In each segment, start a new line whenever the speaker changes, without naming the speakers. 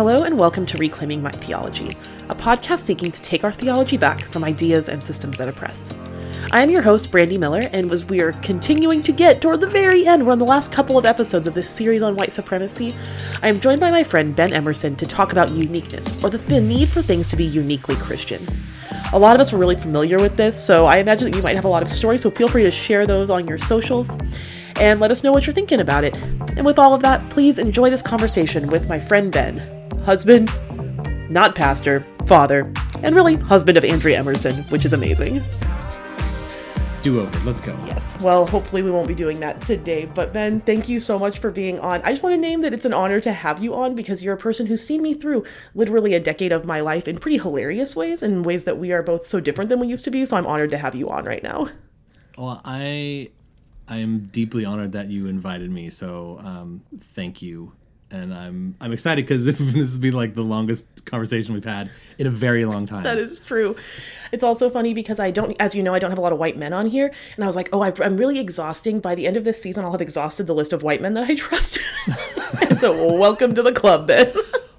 Hello and welcome to Reclaiming My Theology, a podcast seeking to take our theology back from ideas and systems that oppress. I am your host, Brandy Miller, and as we are continuing to get toward the very end, we're on the last couple of episodes of this series on white supremacy. I am joined by my friend Ben Emerson to talk about uniqueness, or the, the need for things to be uniquely Christian. A lot of us are really familiar with this, so I imagine that you might have a lot of stories, so feel free to share those on your socials and let us know what you're thinking about it. And with all of that, please enjoy this conversation with my friend Ben, husband, not pastor, father, and really husband of Andrea Emerson, which is amazing.
Do over. Let's go.
Yes. Well, hopefully we won't be doing that today. But Ben, thank you so much for being on. I just want to name that it's an honor to have you on because you're a person who's seen me through literally a decade of my life in pretty hilarious ways and ways that we are both so different than we used to be. So I'm honored to have you on right now.
Well, I I am deeply honored that you invited me. So um, thank you, and I'm I'm excited because this has been like the longest conversation we've had in a very long time.
That is true. It's also funny because I don't, as you know, I don't have a lot of white men on here, and I was like, oh, i am really exhausting. By the end of this season, I'll have exhausted the list of white men that I trust. and so, welcome to the club, Ben.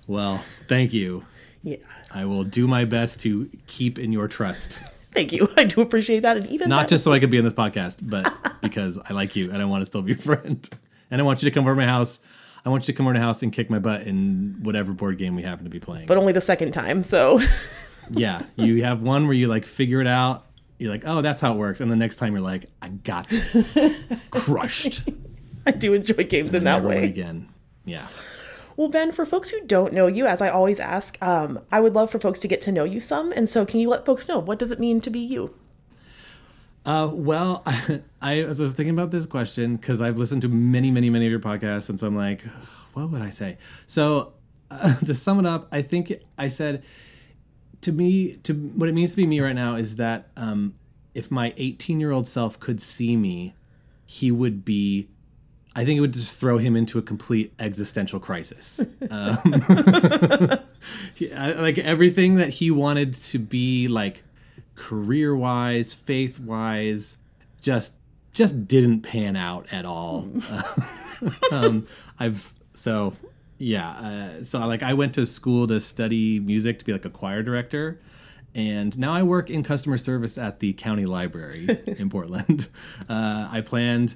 well, thank you.
Yeah.
I will do my best to keep in your trust.
Thank you. I do appreciate that. And even
not just so I could be on this podcast, but because I like you and I want to still be your friend. And I want you to come over to my house. I want you to come over to my house and kick my butt in whatever board game we happen to be playing.
But only the second time. So
yeah, you have one where you like figure it out. You're like, oh, that's how it works. And the next time you're like, I got this. Crushed.
I do enjoy games in that way.
again. Yeah.
Well, Ben, for folks who don't know you, as I always ask, um, I would love for folks to get to know you some. And so, can you let folks know what does it mean to be you?
Uh, well, I, I was thinking about this question because I've listened to many, many, many of your podcasts, and so I'm like, what would I say? So, uh, to sum it up, I think I said to me, to what it means to be me right now is that um, if my 18 year old self could see me, he would be. I think it would just throw him into a complete existential crisis. Um, like everything that he wanted to be like career wise, faith wise, just just didn't pan out at all. um, I've so yeah, uh, so like I went to school to study music to be like a choir director. And now I work in customer service at the county library in Portland. Uh, I planned,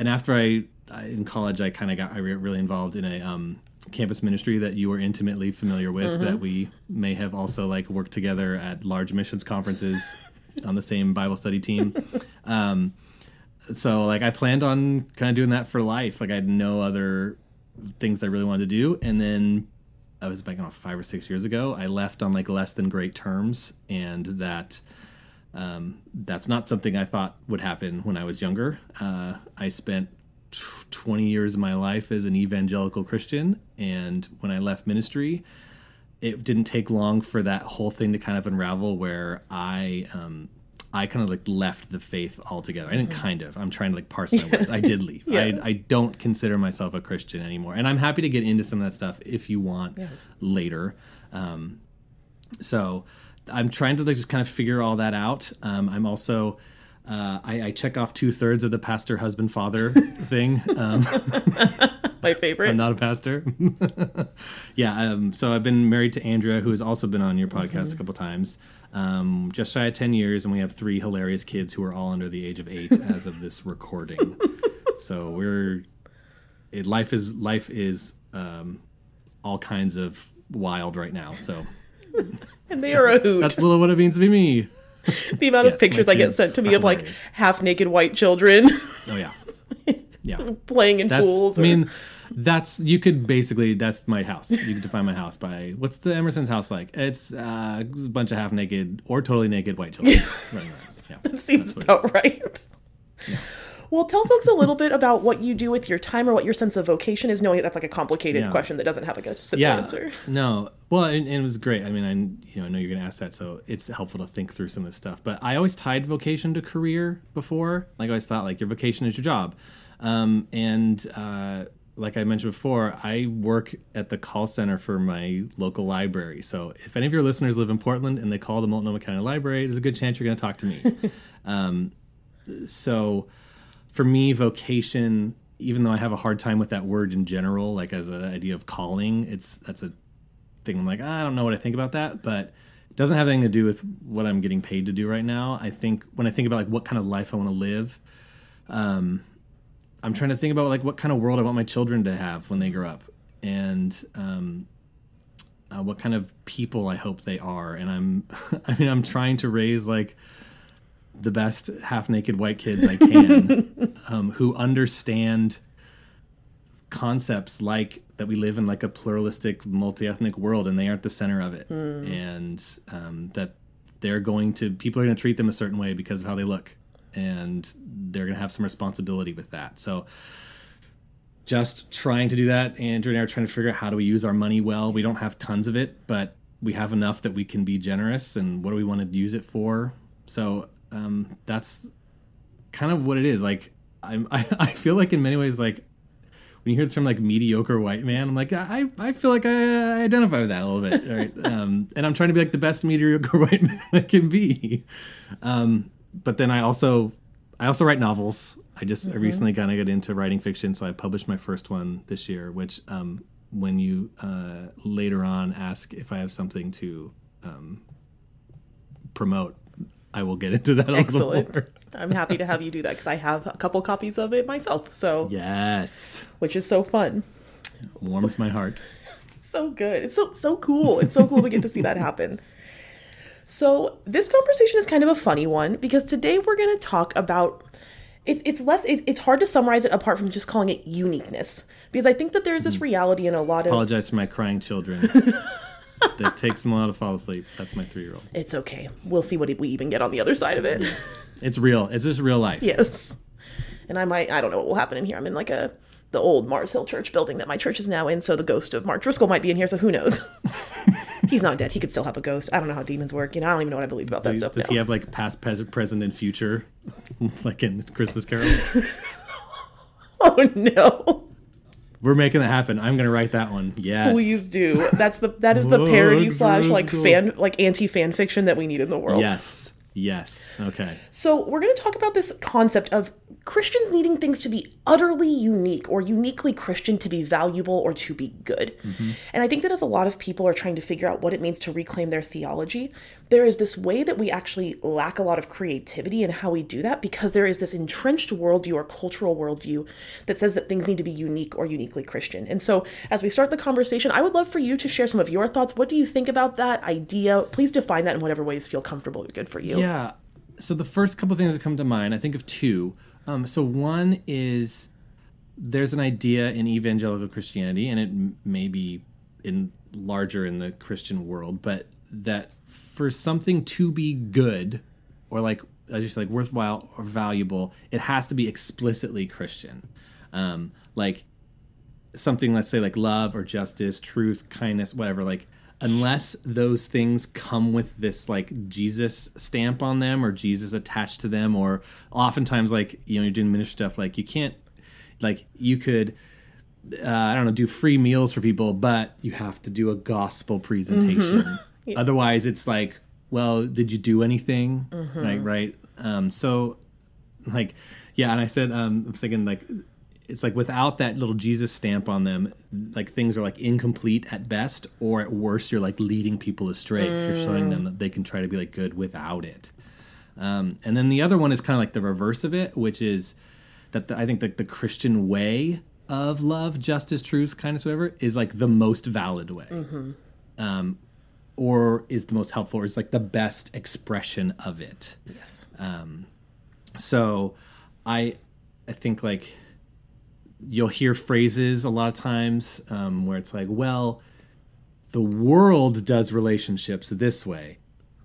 and after I, I in college, I kind of got I really involved in a um, campus ministry that you are intimately familiar with mm-hmm. that we may have also like worked together at large missions conferences on the same bible study team. Um, so like i planned on kind of doing that for life. Like i had no other things i really wanted to do. And then i was back on five or six years ago i left on like less than great terms. And that um, that's not something i thought would happen when i was younger. Uh, i spent 20 years of my life as an evangelical Christian. And when I left ministry, it didn't take long for that whole thing to kind of unravel where I, um, I kind of like left the faith altogether. I didn't kind of. I'm trying to like parse my words. I did leave. yeah. I, I don't consider myself a Christian anymore. And I'm happy to get into some of that stuff if you want yeah. later. Um, so I'm trying to like just kind of figure all that out. Um, I'm also uh, I, I, check off two thirds of the pastor, husband, father thing. Um,
My favorite.
I'm not a pastor. yeah. Um, so I've been married to Andrea, who has also been on your podcast mm-hmm. a couple times. Um, just shy of 10 years, and we have three hilarious kids who are all under the age of eight as of this recording. so we're. It, life is life is um, all kinds of wild right now. So,
and they are a hoot.
That's a little what it means to be me.
the amount yes, of pictures I get sent to me of like half naked white children.
Oh yeah, yeah,
playing in
that's,
pools.
Or... I mean, that's you could basically that's my house. You could define my house by what's the Emerson's house like? It's uh, a bunch of half naked or totally naked white children.
right, Yeah, that seems about right. Yeah. Well, tell folks a little bit about what you do with your time or what your sense of vocation is, knowing that that's like a complicated yeah. question that doesn't have like a simple yeah. answer.
No, well, and, and, it was great. I mean, I you know I know you're going to ask that, so it's helpful to think through some of this stuff. But I always tied vocation to career before. Like I always thought, like your vocation is your job, um, and uh, like I mentioned before, I work at the call center for my local library. So if any of your listeners live in Portland and they call the Multnomah County Library, there's a good chance you're going to talk to me. um, so for me, vocation, even though I have a hard time with that word in general, like as an idea of calling, it's that's a thing. I'm like, I don't know what I think about that, but it doesn't have anything to do with what I'm getting paid to do right now. I think when I think about like what kind of life I want to live, um, I'm trying to think about like what kind of world I want my children to have when they grow up, and um, uh, what kind of people I hope they are. And I'm, I mean, I'm trying to raise like the best half naked white kids I can, um, who understand concepts like that we live in like a pluralistic multi-ethnic world and they aren't the center of it. And um, that they're going to people are going to treat them a certain way because of how they look and they're going to have some responsibility with that. So just trying to do that. Andrea and i are trying to figure out how do we use our money well. We don't have tons of it but we have enough that we can be generous and what do we want to use it for? So um, that's kind of what it is like I'm, I, I feel like in many ways like when you hear the term like mediocre white man, I'm like, I, I feel like I identify with that a little bit. Right? um, and I'm trying to be like the best mediocre white man I can be. Um, but then I also, I also write novels. I just I recently kind of got into writing fiction, so I published my first one this year. Which, um, when you uh, later on ask if I have something to um, promote, I will get into that a little more.
Excellent. I'm happy to have you do that because I have a couple copies of it myself. So,
Yes,
which is so fun.
warms my heart.
so good. It's so so cool. It's so cool to get to see that happen. So this conversation is kind of a funny one because today we're going to talk about it's it's less it, it's hard to summarize it apart from just calling it uniqueness because I think that there's this mm. reality in a lot of
Apologize for my crying children. that takes them a while to fall asleep. That's my three year old.
it's okay. We'll see what we even get on the other side of it.
It's real. It's just real life.
yes. And I might I don't know what will happen in here. I'm in like a the old Mars Hill Church building that my church is now in, so the ghost of Mark Driscoll might be in here, so who knows? He's not dead. He could still have a ghost. I don't know how demons work. You know, I don't even know what I believe about that stuff.
Does
now.
he have like past, present, present, and future, like in Christmas Carol?
Oh no.
We're making that happen. I'm gonna write that one. Yes.
Please do. That's the that is the parody slash like fan like anti fan fiction that we need in the world.
Yes. Yes. Okay.
So we're going to talk about this concept of Christians needing things to be utterly unique or uniquely Christian to be valuable or to be good. Mm-hmm. And I think that as a lot of people are trying to figure out what it means to reclaim their theology, there is this way that we actually lack a lot of creativity in how we do that because there is this entrenched worldview or cultural worldview that says that things need to be unique or uniquely Christian. And so as we start the conversation, I would love for you to share some of your thoughts. What do you think about that idea? Please define that in whatever ways feel comfortable or good for you.
Yeah. So the first couple things that come to mind, I think of two. Um, so one is there's an idea in evangelical Christianity, and it may be in larger in the Christian world, but that for something to be good, or like you say, like worthwhile or valuable, it has to be explicitly Christian. Um, like something let's say like love or justice truth kindness whatever like unless those things come with this like jesus stamp on them or jesus attached to them or oftentimes like you know you're doing ministry stuff like you can't like you could uh, i don't know do free meals for people but you have to do a gospel presentation otherwise it's like well did you do anything? Like right? Um so like yeah and i said um i was thinking like it's like without that little jesus stamp on them like things are like incomplete at best or at worst you're like leading people astray 'cause you're showing them that they can try to be like good without it. Um, and then the other one is kind of like the reverse of it which is that the, i think that the christian way of love justice truth kindness whatever is like the most valid way. Um, or is the most helpful or is like the best expression of it.
Yes.
Um, so i i think like you'll hear phrases a lot of times um, where it's like well the world does relationships this way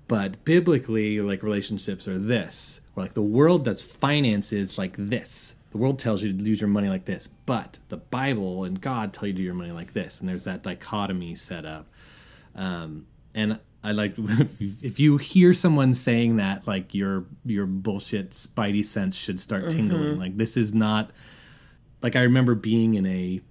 but biblically like relationships are this or like the world does finances like this. The world tells you to use your money like this but the bible and god tell you to do your money like this and there's that dichotomy set up. Um, and I like if you hear someone saying that, like your your bullshit spidey sense should start tingling. Like this is not like I remember being in a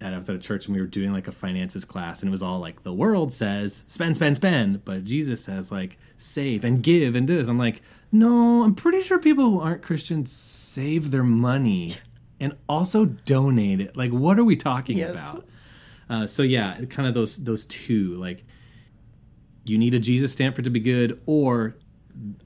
I was at a church and we were doing like a finances class and it was all like the world says spend spend spend. But Jesus says like save and give and do this. I'm like no I'm pretty sure people who aren't Christians save their money and also donate it. Like what are we talking
Yes.
about? Uh, so yeah, kind of those those two like you need a Jesus stamp for to be good, or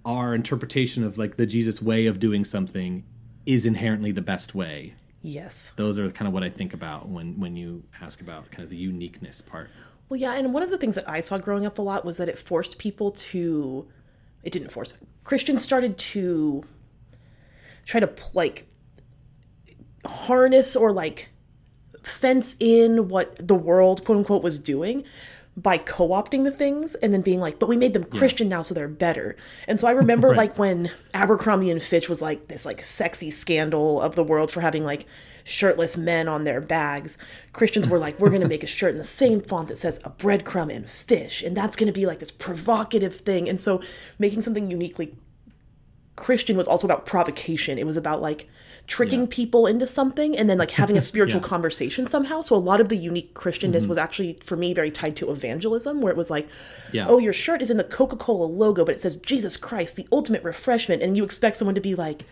our interpretation of like the Jesus way of doing something is inherently the best way.
Yes.
Those are kind of what I think about when when you ask about kind of the uniqueness part.
Well, yeah, and one of the things that I saw growing up a lot was that it forced people to. It didn't force. Christians started to try to like harness or like fence in what the world quote unquote was doing by co-opting the things and then being like but we made them christian now so they're better and so i remember
Right.
like when abercrombie and fitch was like this like sexy scandal of the world for having like shirtless men on their bags christians were like we're going to make a shirt in the same font that says a breadcrumb and fish and that's going to be like this provocative thing and so making something uniquely Christian was also about provocation. It was about like tricking
Yeah.
people into something and then like having a spiritual
Yeah.
conversation somehow. So a lot of the unique Christianness
Mm-hmm.
was actually for me very tied to evangelism where it was like,
Yeah.
oh, your shirt is in the Coca-Cola logo, but it says Jesus Christ, the ultimate refreshment, and you expect someone to be like,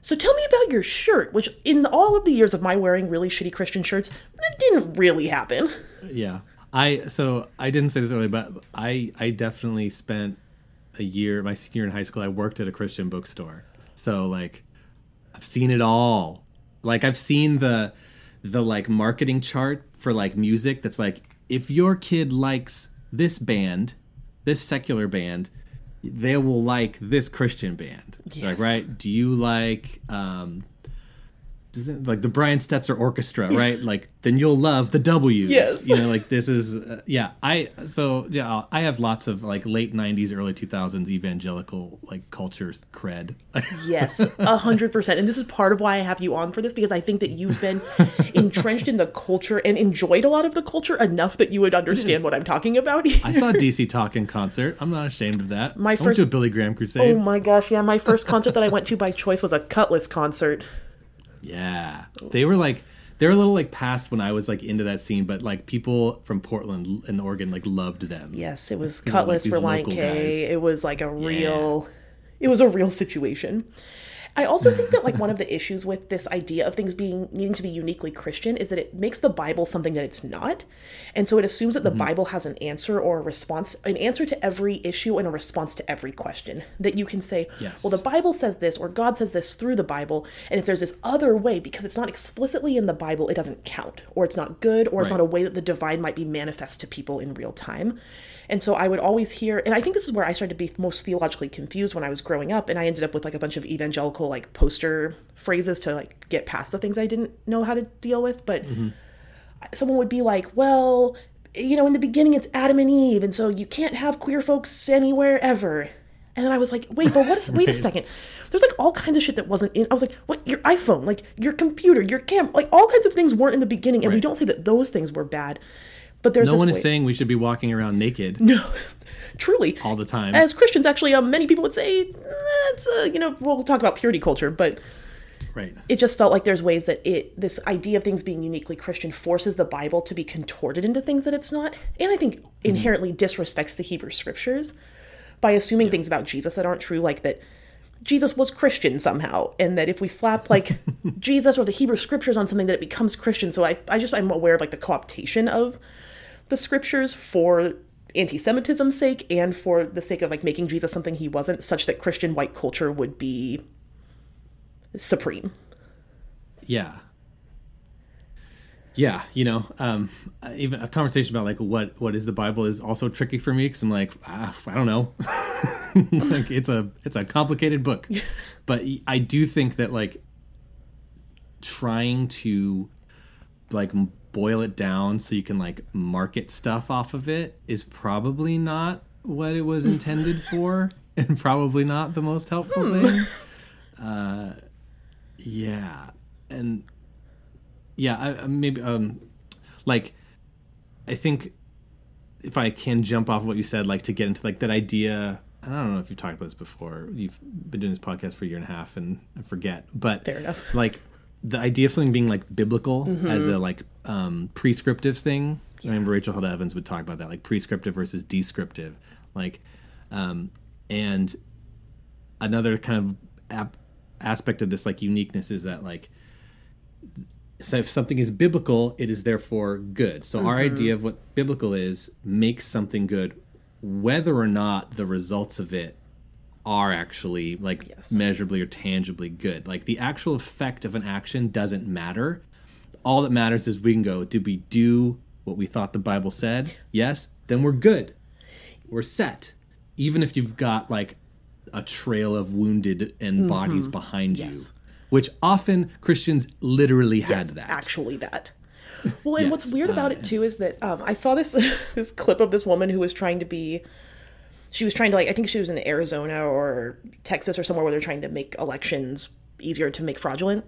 so tell me about your shirt, which in all of the years of my wearing really shitty Christian shirts, that didn't really happen.
Yeah. I so I didn't say this earlier, but I I definitely spent a year my senior year in high school. I worked at a Christian bookstore, so like I've seen it all. Like I've seen the the like marketing chart for like music that's like if your kid likes this band, this secular band, they will like this Christian band. Like right? Do you like um like the Brian Setzer Orchestra, right? Like then you'll love the W's.
Yes.
You know, like this is uh, yeah. I so yeah. I have lots of like late '90s, early 2000s evangelical like cultures cred.
Yes, a hundred percent. And this is part of why I have you on for this because I think that you've been entrenched in the culture and enjoyed a lot of the culture enough that you would understand what I'm talking about. Here.
I saw DC Talk in concert. I'm not ashamed of that.
My
I went
first-
to a Billy Graham crusade.
oh my gosh, yeah, my first concert that I went to by choice was a Kutless concert.
Yeah, they were like they were a little like past when I was like into that scene, but like people from Portland and Oregon like loved them.
Yes, it was
You know, like Kutless
for Lion K.
guys.
It was like a real, it was a real situation. I also think that like one of the issues with this idea of things being needing to be uniquely Christian is that it makes the Bible something that it's not. And so it assumes that the
Mm-hmm.
Bible has an answer or a response, an answer to every issue and a response to every question. That you can say,
Yes.
well, the Bible says this or God says this through the Bible, and if there's this other way because it's not explicitly in the Bible, it doesn't count or it's not good or it's not a way that the divine might be manifest to people in real time. And so I would always hear, and I think this is where I started to be most theologically confused when I was growing up, and I ended up with like a bunch of evangelical like poster phrases to like get past the things I didn't know how to deal with. But mm-hmm. someone would be like, well, you know, in the beginning it's Adam and Eve, and so you can't have queer folks anywhere ever. And then I was like, wait, but what is, wait a second. There's like all kinds of shit that wasn't in. I was like, what? Your iPhone, like your computer, your camera, like all kinds of things weren't in the beginning. And we don't say that those things were bad. But there's
No one is saying we should be walking around naked
no, truly.
all the time.
As Christians, actually, um, many people would say that's uh, you know we'll talk about purity culture, but
right.
it just felt like there's ways that it this idea of things being uniquely Christian forces the Bible to be contorted into things that it's not, and I think inherently disrespects the Hebrew scriptures by assuming things about Jesus that aren't true, like that Jesus was Christian somehow, and that if we slap like Jesus or the Hebrew scriptures on something, that it becomes Christian. So I, I just I'm aware of like the co-optation of the scriptures for anti-Semitism's sake and for the sake of like making Jesus something he wasn't, such that Christian white culture would be supreme.
Yeah. Yeah, you know, um, even a conversation about like what what is the Bible is also tricky for me because I'm like ah, I don't know, like it's a it's a complicated book, but I do think that like trying to like boil it down so you can like market stuff off of it is probably not what it was intended for and probably not the most helpful thing. Uh, yeah, and yeah, I, I maybe um, like I think if I can jump off what you said, like to get into like that idea. I don't know if you've talked about this before. You've been doing this podcast for a year and a half, and I forget. But
Fair enough.
like the idea of something being like biblical as a like um, prescriptive thing. I remember Rachel Held Evans would talk about that, like prescriptive versus descriptive, like, um, and another kind of ap- aspect of this like uniqueness is that like so if something is biblical, it is therefore good. So our
Mm-hmm.
idea of what biblical is makes something good, whether or not the results of it are actually like
Yes.
measurably or tangibly good. Like the actual effect of an action doesn't matter. All that matters is we can go, did we do what we thought the Bible said? Yes, then we're good. We're set. Even if you've got like a trail of wounded and bodies behind
Mm-hmm. Yes.
you, which often Christians literally had that.
actually that. Well, and what's weird about it too is that um, I saw this this clip of this woman who was trying to be. She was trying to like I think she was in Arizona or Texas or somewhere where they're trying to make elections easier to make fraudulent.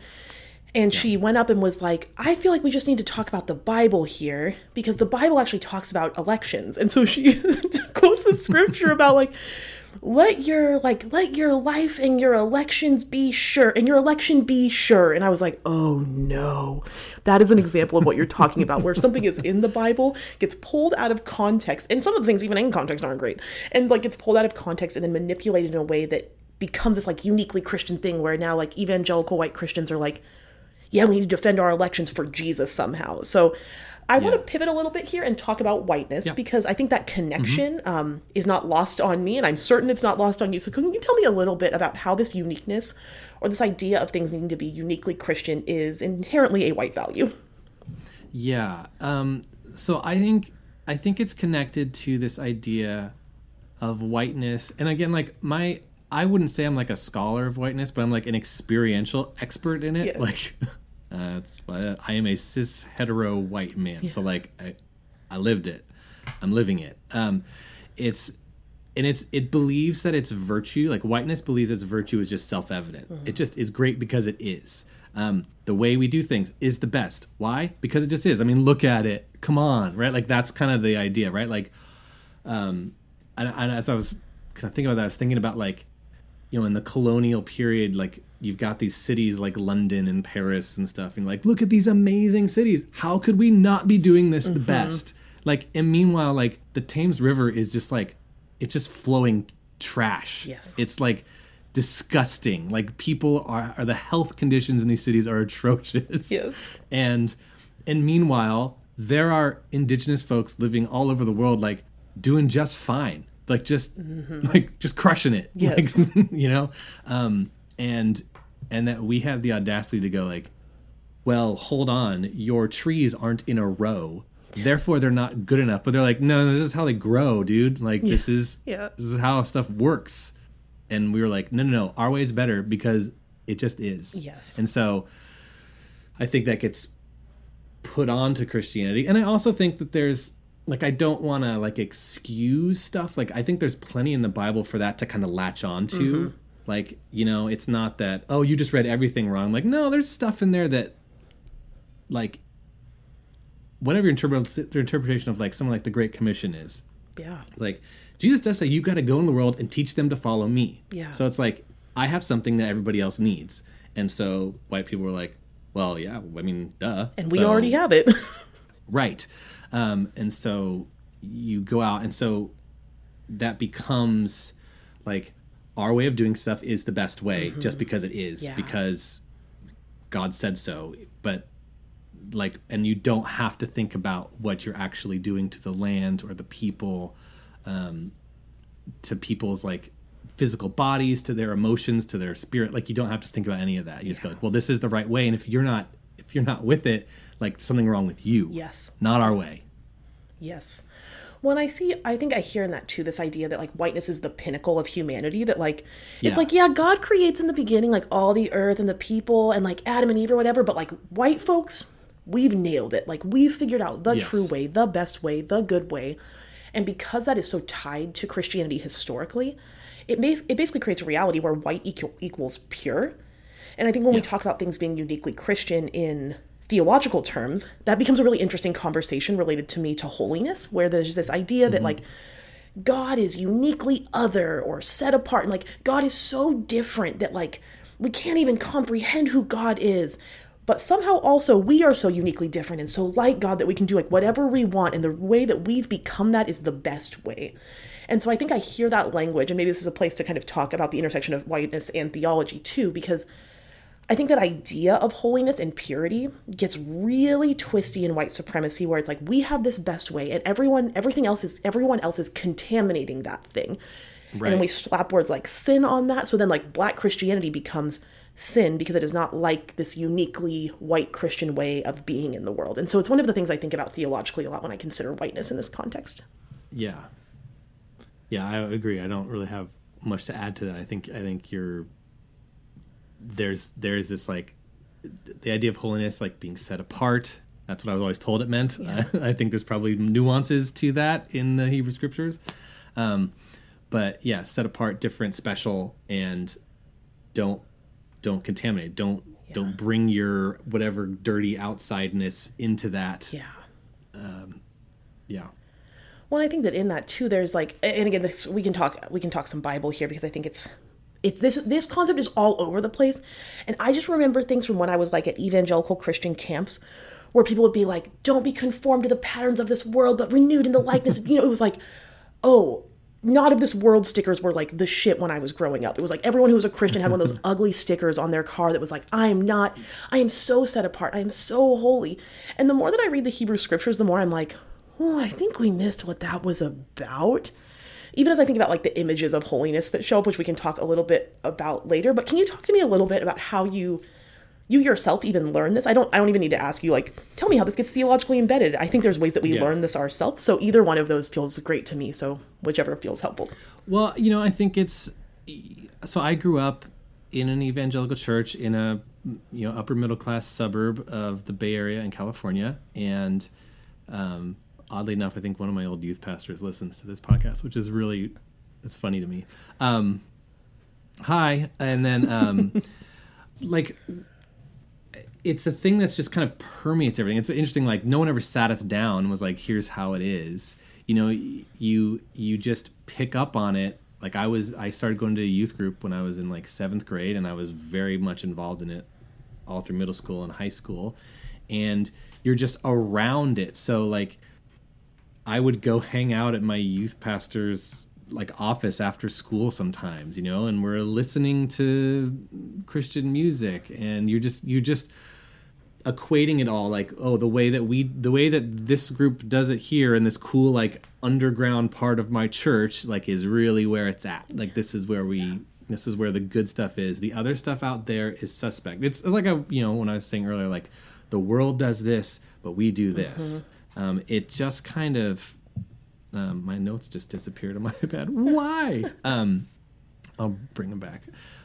And she went up and was like, I feel like we just need to talk about the Bible here because the Bible actually talks about elections. And so she quotes the scripture about like, let your like let your life and your elections be sure and your election be sure. And I was like, oh no. That is an example of what you're talking about, where something is in the Bible, gets pulled out of context, and some of the things even in context aren't great, and like gets pulled out of context and then manipulated in a way that becomes this like uniquely Christian thing where now like evangelical white Christians are like, yeah, we need to defend our elections for Jesus somehow. So I want to pivot a little bit here and talk about whiteness because I think that connection
Mm-hmm.
um, is not lost on me, and I'm certain it's not lost on you. So can you tell me a little bit about how this uniqueness or this idea of things needing to be uniquely Christian is inherently a white value?
Yeah. Um, so I think I think it's connected to this idea of whiteness, and again, like my I wouldn't say I'm like a scholar of whiteness, but I'm like an experiential expert in it.
Yeah.
Like, uh, I am a cis hetero white man, so like I I lived it, I'm living it. Um, it's and it's it believes that its virtue. Like whiteness believes its virtue is just self-evident. It just is great because it is. Um, the way we do things is the best. Why? Because it just is. I mean look at it. Come on right? Like that's kind of the idea right? Like um and, and as i was kind of thinking about that i was thinking about like you know in the colonial period like you've got these cities like london and paris and stuff and you're like look at these amazing cities. How could we not be doing this the mm-hmm. best? Like and meanwhile like the thames river is just like it's just flowing trash.
Yes.
it's like disgusting. Like people are, are the health conditions in these cities are atrocious.
Yes.
and and meanwhile there are indigenous folks living all over the world like doing just fine like just like just crushing it.
Yes.
like, you know? Um and and that we have the audacity to go like well hold on. Your trees aren't in a row. Therefore they're not good enough. But they're like no this is how they grow dude. Like this is
Yeah.
this is how stuff works. And we were like no no no. Our way is better because it just is.
Yes.
and so i think that gets put on to christianity. And i also think that there's like i don't want to like excuse stuff. Like i think there's plenty in the bible for that to kind of latch on to. Mm-hmm. Like you know it's not that oh you just read everything wrong. Like no there's stuff in there that like whatever your, interpret- your interpretation of like something like the great commission is.
Yeah.
like jesus does say you got to go in the world and teach them to follow me.
Yeah.
so it's like i have something that everybody else needs. And so white people were like well yeah i mean duh.
And we
So-
already have it.
right um, and so you go out and so that becomes like our way of doing stuff is the best way just because it is
Mm-hmm. Yeah.
because god said so. But like and you don't have to think about what you're actually doing to the land or the people um, to people's like physical bodies to their emotions to their spirit. Like you don't have to think about any of that. You just go like well this is the right way. And if you're not if you're not with it like something wrong with you
yes.
not our way
Yes. When I see, I think I hear in that too this idea that like whiteness is the pinnacle of humanity. That like,
Yeah.
it's like, yeah, God creates in the beginning like all the earth and the people and like Adam and Eve or whatever, but like white folks, we've nailed it. Like, we've figured out the
Yes.
true way, the best way, the good way. And because that is so tied to Christianity historically, it, bas- it basically creates a reality where white equal, equals pure. And I think when we talk about things being uniquely Christian in theological terms, that becomes a really interesting conversation related to me to holiness, where there's this idea that mm-hmm. like God is uniquely other or set apart, and like God is so different that like we can't even comprehend who God is. But somehow also we are so uniquely different and so like God that we can do like whatever we want, and the way that we've become that is the best way. And so I think I hear that language, and maybe this is a place to kind of talk about the intersection of whiteness and theology too, because I think that idea of holiness and purity gets really twisty in white supremacy where it's like we have this best way and everyone everything else is everyone else is contaminating that thing. Right. And then we slap words like sin on that. So then like black Christianity becomes sin because it is not like this uniquely white Christian way of being in the world. And so it's one of the things I think about theologically a lot when I consider whiteness in this context.
Yeah. Yeah, I agree. I don't really have much to add to that. I think I think you're there's there's this like the idea of holiness like being set apart. That's what I was always told it meant.
Yeah.
I, I think there's probably nuances to that in the Hebrew scriptures. Um, but yeah, set apart, different, special, and don't don't contaminate. Don't don't bring your whatever dirty outsideness into that.
Yeah.
um, Yeah.
Well, I think that in that too, there's like, and again, this we can talk we can talk some Bible here because I think it's it this this concept is all over the place, and I just remember things from when I was like at evangelical Christian camps, where people would be like, "Don't be conformed to the patterns of this world, but renewed in the likeness." you know, it was like, oh. Not of this world stickers were like the shit when I was growing up. It was like everyone who was a Christian had one of those ugly stickers on their car that was like, I am not, I am so set apart, I am so holy. And the more that I read the Hebrew scriptures, the more I'm like, oh, I think we missed what that was about. Even as I think about like the images of holiness that show up, which we can talk a little bit about later. But can you talk to me a little bit about how you you yourself even learn this? I don't I don't even need to ask you like tell me how this gets theologically embedded. I think there's ways that we
Yeah.
learn this ourselves. So either one of those feels great to me. So whichever feels helpful.
Well, you know, I think it's so I grew up in an evangelical church in a you know upper middle class suburb of the Bay Area in California, and um, oddly enough, I think one of my old youth pastors listens to this podcast, which is really it's funny to me. Um, hi, and then um, like it's a thing that's just kind of permeates everything. It's interesting. Like no one ever sat us down and was like, "Here's how it is." You know, you you just pick up on it. Like I was, I started going to a youth group when I was in like seventh grade, and I was very much involved in it all through middle school and high school. And you're just around it. So like, I would go hang out at my youth pastor's like office after school sometimes, you know, and we're listening to Christian music and you're just you're just equating it all like oh the way that we the way that this group does it here in this cool like underground part of my church like is really where it's at. Like this is where we this is where the good stuff is. The other stuff out there is suspect. It's like i you know when i was saying earlier like the world does this but we do this mm-hmm. Um, it just kind of um, my notes just disappeared on my ipad why um, I'll bring them back.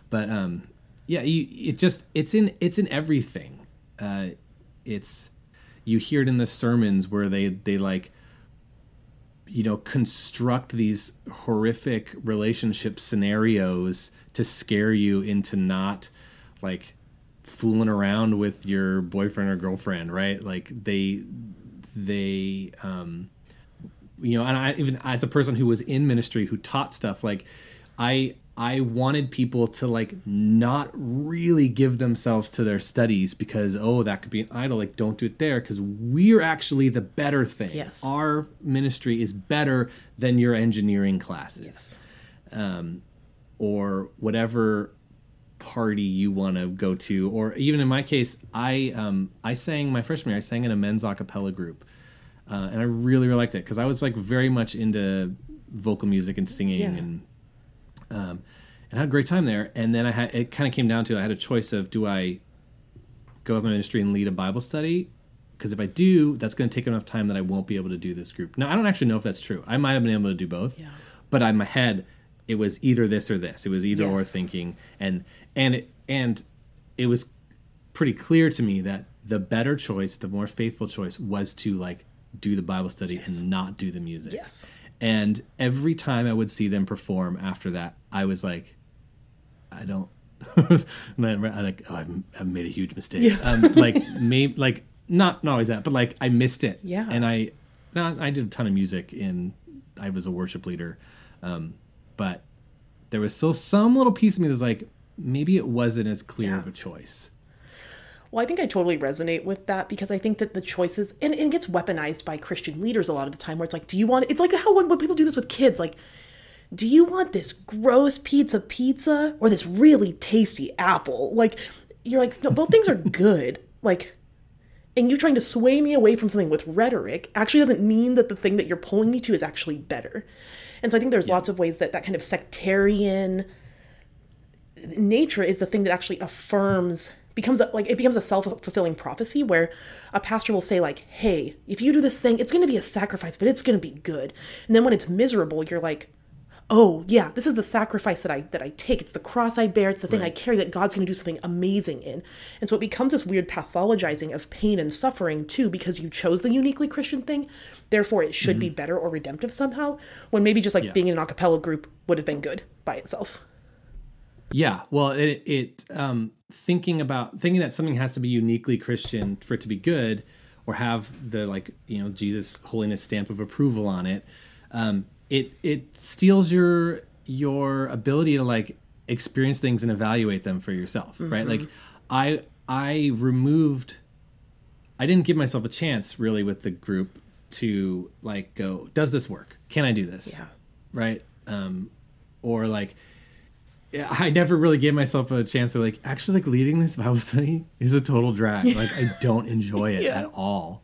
But um, yeah, you, it just it's in it's in everything. Uh, it's you hear it in the sermons where they they like you know construct these horrific relationship scenarios to scare you into not like fooling around with your boyfriend or girlfriend right like they they um you know and i even as a person who was in ministry who taught stuff like i i wanted people to like not really give themselves to their studies because oh that could be an idol like don't do it there because we're actually the better thing
Yes.
our ministry is better than your engineering classes
Yes.
um, or whatever party you want to go to or even in my case i um, i sang my freshman year i sang in a men's a cappella group uh, and i really really liked it because i was like very much into vocal music and singing
Yeah.
and um, and I had a great time there and then i had it kind of came down to i had a choice of do i go with my ministry and lead a bible study because if i do that's going to take enough time that i won't be able to do this group now i don't actually know if that's true i might have been able to do both
Yeah.
but in my head it was either this or this. It was either or thinking. And and it, and it was pretty clear to me that the better choice the more faithful choice was to like do the bible study and not do the music.
Yes.
and every time i would see them perform after that i was like i don't I like oh I've, I've made a huge mistake.
Yes.
um, like maybe like not not always that but like i missed it.
Yeah.
and i no, i did a ton of music in i was a worship leader um, but there was still some little piece of me that's like maybe it wasn't as clear
Yeah.
of a choice
Well, I think I totally resonate with that because I think that the choices, and, and it gets weaponized by Christian leaders a lot of the time, where it's like, do you want, it's like how when, when people do this with kids, like, do you want this gross pizza pizza or this really tasty apple? Like, you're like, no, both things are good. Like, and you trying to sway me away from something with rhetoric actually doesn't mean that the thing that you're pulling me to is actually better. And so I think there's lots of ways that that kind of sectarian nature is the thing that actually affirms becomes a, like it becomes a self-fulfilling prophecy where a pastor will say like hey if you do this thing it's going to be a sacrifice but it's going to be good. And then when it's miserable you're like oh yeah this is the sacrifice that i that i take. It's the cross i bear. It's the thing i carry that god's going to do something amazing in. And so it becomes this weird pathologizing of pain and suffering too because you chose the uniquely christian thing. Therefore it should be better or redemptive somehow when maybe just like
Yeah.
being in an a cappella group would have been good by itself.
Yeah, well, it it um, thinking about thinking that something has to be uniquely Christian for it to be good, or have the like you know Jesus holiness stamp of approval on it. Um, it it steals your your ability to like experience things and evaluate them for yourself, right? Like I I removed I didn't give myself a chance really with the group to like go, does this work? Can I do this?
Yeah.
Right. Um, or like, I never really gave myself a chance to like actually like leading this Bible study is a total drag. Like I don't enjoy it
Yeah.
at all.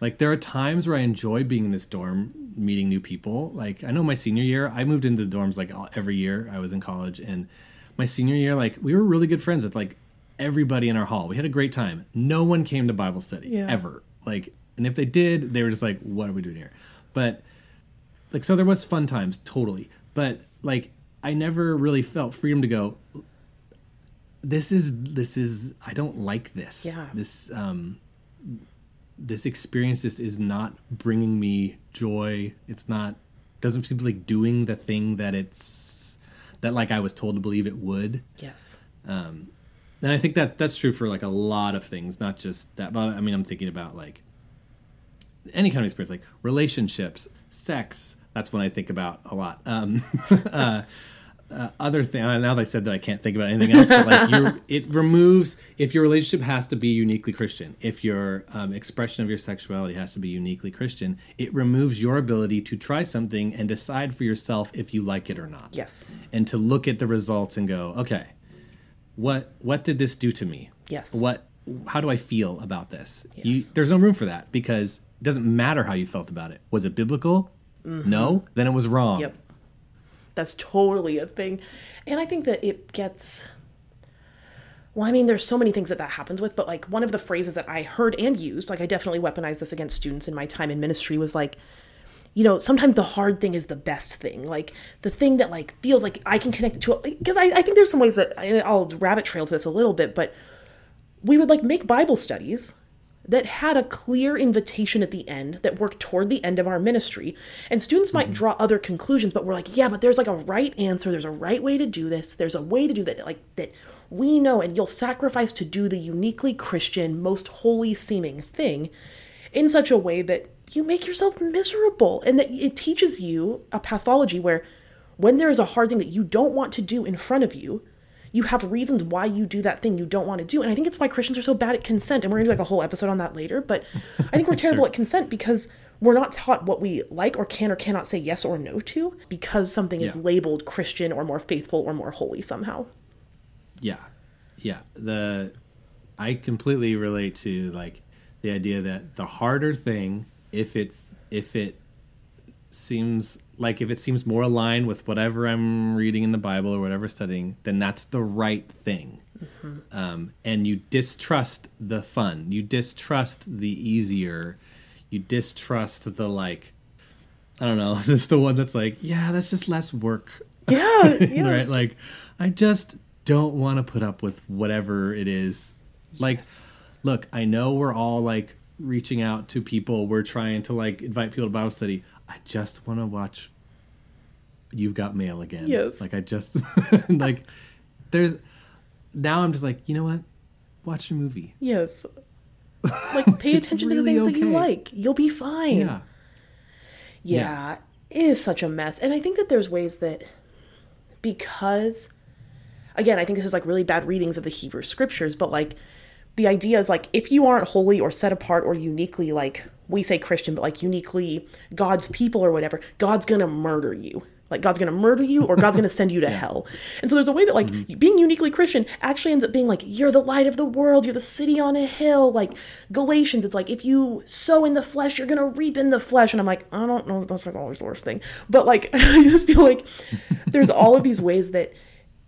Like there are times where I enjoy being in this dorm, meeting new people. Like I know my senior year, I moved into the dorms like all- every year I was in college, and my senior year, like we were really good friends with like everybody in our hall. We had a great time. No one came to Bible study
Yeah.
ever. Like, and if they did, they were just like, "What are we doing here?" But like, so there was fun times, totally. But like, I never really felt freedom to go. This is this is I don't like this.
Yeah.
This um this experience just is not bringing me joy. It's not doesn't seem like doing the thing that it's that like I was told to believe it would.
yes Um,
And I think that that's true for like a lot of things, not just that. But I mean, I'm thinking about like any kind of experience, like relationships, sex. That's when I think about a lot. Um, uh, uh, other thing. Now that I said that, I can't think about anything else. But like, you, it removes if your relationship has to be uniquely Christian, if your um, expression of your sexuality has to be uniquely Christian, it removes your ability to try something and decide for yourself if you like it or not
yes
and to look at the results and go, okay, what what did this do to me?
Yes.
What how do I feel about this? You, there's no room for that because it doesn't matter how you felt about it. Was it biblical? No, then it was wrong.
Yep. That's totally a thing. And I think that it gets well, I mean, there's so many things that that happens with, but like one of the phrases that I heard and used, like I definitely weaponized this against students in my time in ministry, was like, you know, sometimes the hard thing is the best thing. Like the thing that like feels like I can connect to. Because I, I think there's some ways that I'll rabbit trail to this a little bit, but we would like make Bible studies that had a clear invitation at the end that worked toward the end of our ministry. And students might mm-hmm. draw other conclusions, but we're like, yeah, but there's like a right answer. There's a right way to do this. There's a way to do that, like that we know, and you'll sacrifice to do the uniquely Christian, most holy seeming thing in such a way that you make yourself miserable and that it teaches you a pathology where when there is a hard thing that you don't want to do in front of you, you have reasons why you do that thing you don't want to do. And I think it's why Christians are so bad at consent. And we're gonna do like a whole episode on that later. But I think we're terrible at consent because we're not taught what we like or can or cannot say yes or no to because something is labeled Christian or more faithful or more holy somehow.
Yeah. Yeah. The I completely relate to like the idea that the harder thing if it if it seems like if it seems more aligned with whatever I'm reading in the Bible or whatever studying, then that's the right thing. Um, and you distrust the fun. You distrust the easier. You distrust the like. I don't know. This is the one that's like, yeah, that's just less work
Yeah. yes.
right? Like, I just don't want to put up with whatever it is. Like,
Yes.
look, I know we're all like reaching out to people. We're trying to like invite people to Bible study. I just want to watch. You've got mail again.
Yes.
Like I just like there's now I'm just like you know what, watch a movie.
Yes. Like pay attention
really
to the things that you like. You'll be fine.
Yeah.
Yeah, it is such a mess. And I think that there's ways that because again, I think this is like really bad readings of the Hebrew scriptures, but like the idea is like if you aren't holy or set apart or uniquely like we say Christian, but like uniquely God's people or whatever, God's gonna murder you. Like God's to murder you or God's to send you to hell. And so there's a way that like
Mm-hmm.
being uniquely Christian actually ends up being like you're the light of the world, you're the city on a hill. Like Galatians, it's like if you sow in the flesh, you're to reap in the flesh. And I'm like, I don't know, that's like always the worst thing. But like I just feel like there's all of these ways that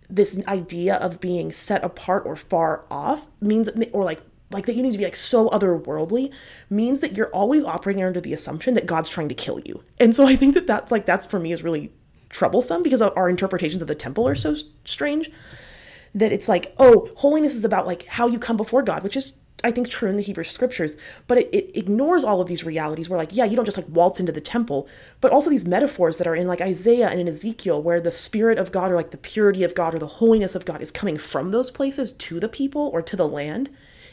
this idea of being set apart or far off means or like like that you need to be like so otherworldly means that you're always operating under the assumption that God's trying to kill you. And so I think that that's like that's for me is really troublesome because our interpretations of the temple are so strange that it's like, oh, holiness is about like how you come before God, which is I think true in the Hebrew scriptures, but it, it ignores all of these realities where like, yeah, you don't just like waltz into the temple, but also these metaphors that are in like Isaiah and in Ezekiel where the spirit of God or like the purity of God or the holiness of God is coming from those places to the people or to the land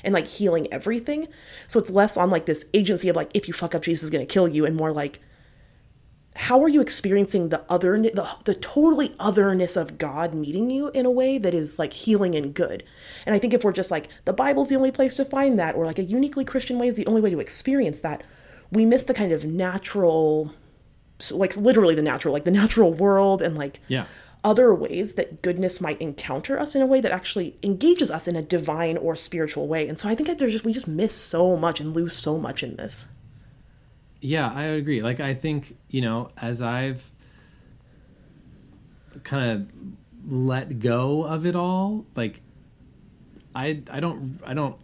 and like healing everything. So it's less on like this agency of like if you fuck up Jesus is going to kill you and more like how are you experiencing the other the, the totally otherness of god meeting you in a way that is like healing and good and i think if we're just like the bible's the only place to find that or like a uniquely christian way is the only way to experience that we miss the kind of natural like literally the natural like the natural world and like
Yeah.
Other ways that goodness might encounter us in a way that actually engages us in a divine or spiritual way and so i think that there's just we just miss so much and lose so much in this
Yeah, I agree. Like I think, you know, as I've kind of let go of it all, like I I don't I don't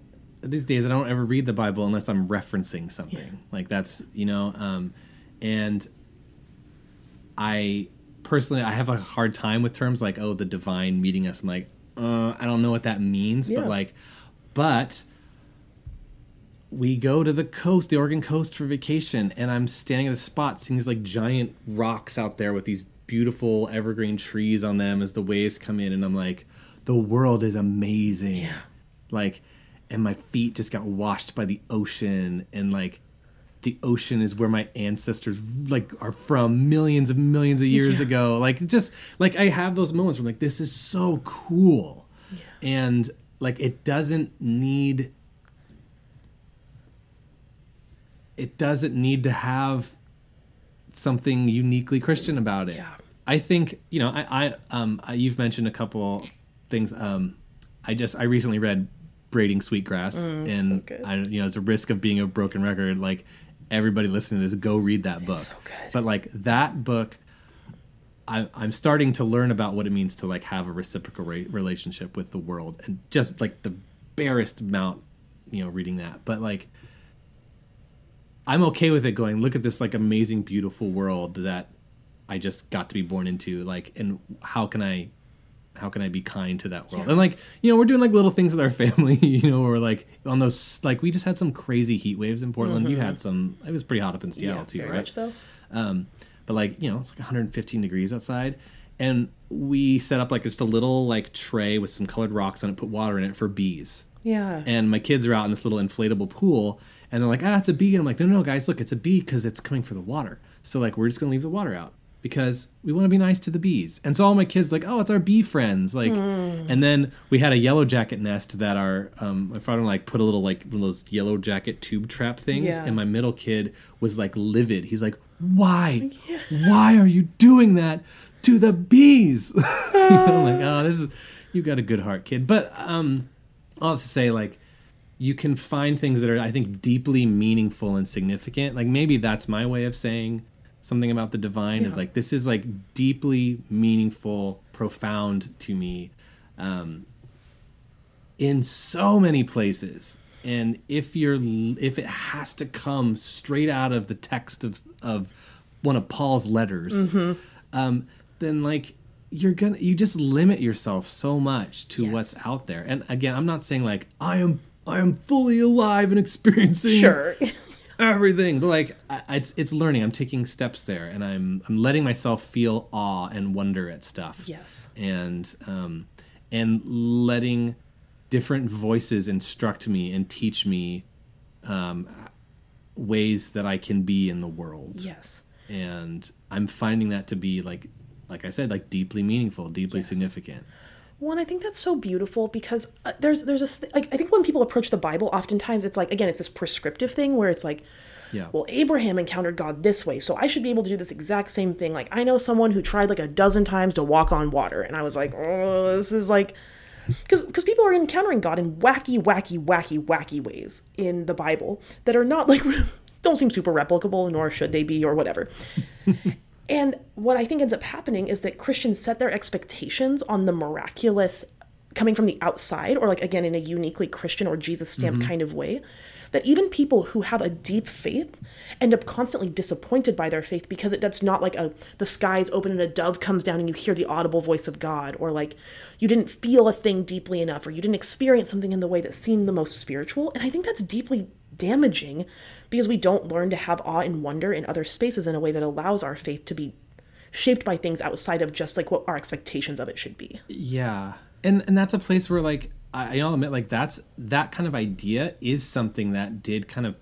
these days I don't ever read the Bible unless I'm referencing something. Like that's, you know, um and I personally I have a hard time with terms like oh the divine meeting us. I'm like, uh I don't know what that means,
Yeah.
but like but we go to the coast, the Oregon coast for vacation, and I'm standing at a spot seeing these like giant rocks out there with these beautiful evergreen trees on them as the waves come in, and I'm like, the world is amazing.
Yeah.
Like, and my feet just got washed by the ocean, and like, the ocean is where my ancestors like are from millions of millions of years
Yeah.
ago. Like, just like I have those moments where I'm like, this is so cool, and like it doesn't need it doesn't need to have something uniquely Christian about it.
Yeah.
I think you know. I, I um. I, you've mentioned a couple things. Um. I just I recently read Braiding Sweetgrass, and
good.
I you know it's a risk of being a broken record. Like everybody listening to this, go read that book.
so.
But like that book. I, I'm starting to learn about what it means to like have a reciprocal re- relationship with the world, and just like the barest amount, you know, reading that. But like, I'm okay with it going, look at this like amazing, beautiful world that I just got to be born into. Like, and how can I, how can I be kind to that world?
Yeah.
And like, you know, we're doing like little things with our family, you know, we're like on those, like, we just had some crazy heat waves in Portland. You had some, it was pretty hot up in Seattle too,
Mm-hmm. very
right?
much so
Um, but like you know, it's like 115 degrees outside, and we set up like just a little like tray with some colored rocks on it, put water in it for bees.
yeah
And my kids are out in this little inflatable pool, and they're like, "Ah, it's a bee." And I'm like, no, "No, no, guys, look, it's a bee because it's coming for the water. So like, we're just gonna leave the water out because we want to be nice to the bees." And so all my kids like, "Oh, it's our bee friends." Like, and then we had a yellow jacket nest that our um, my father like put a little like one of those yellow jacket tube trap things,
Yeah.
and my middle kid was like livid. He's like, "Why? Why are you doing that to the bees?" I'm like, "Oh, this is you've got a good heart, kid." But um, all to say, like, you can find things that are, I think, deeply meaningful and significant. Like maybe that's my way of saying something about the divine is like this is like deeply meaningful, profound to me. Um, in so many places and if you're if it has to come straight out of the text of of one of paul's letters um then like you're gonna you just limit yourself so much to
Yes.
what's out there and again i'm not saying like i am i am fully alive and experiencing
sure
everything but like I, it's it's learning. I'm taking steps there and i'm i'm letting myself feel awe and wonder at stuff.
Yes.
and um and letting different voices instruct me and teach me um ways that i can be in the world.
Yes.
And i'm finding that to be like like i said like deeply meaningful deeply
Yes.
significant
Well, and I think that's so beautiful because uh, there's there's a th- like I think when people approach the Bible, oftentimes it's like again it's this prescriptive thing where it's like,
Yeah.
well, Abraham encountered God this way, so I should be able to do this exact same thing. Like, I know someone who tried like a dozen times to walk on water, and I was like, oh, this is like. Because people are encountering God in wacky, wacky, wacky, wacky ways in the Bible that are not like, don't seem super replicable, nor should they be, or whatever. And what I think ends up happening is that Christians set their expectations on the miraculous coming from the outside, or like again in a uniquely Christian or Jesus stamp mm-hmm. kind of way, that even people who have a deep faith end up constantly disappointed by their faith because it, that's not like a the skies open and a dove comes down and you hear the audible voice of God, or like you didn't feel a thing deeply enough, or you didn't experience something in the way that seemed the most spiritual. And I think that's deeply damaging because we don't learn to have awe and wonder in other spaces in a way that allows our faith to be shaped by things outside of just like what our expectations of it should be.
Yeah, and and that's a place where like I, I'll admit like that's that kind of idea is something that did kind of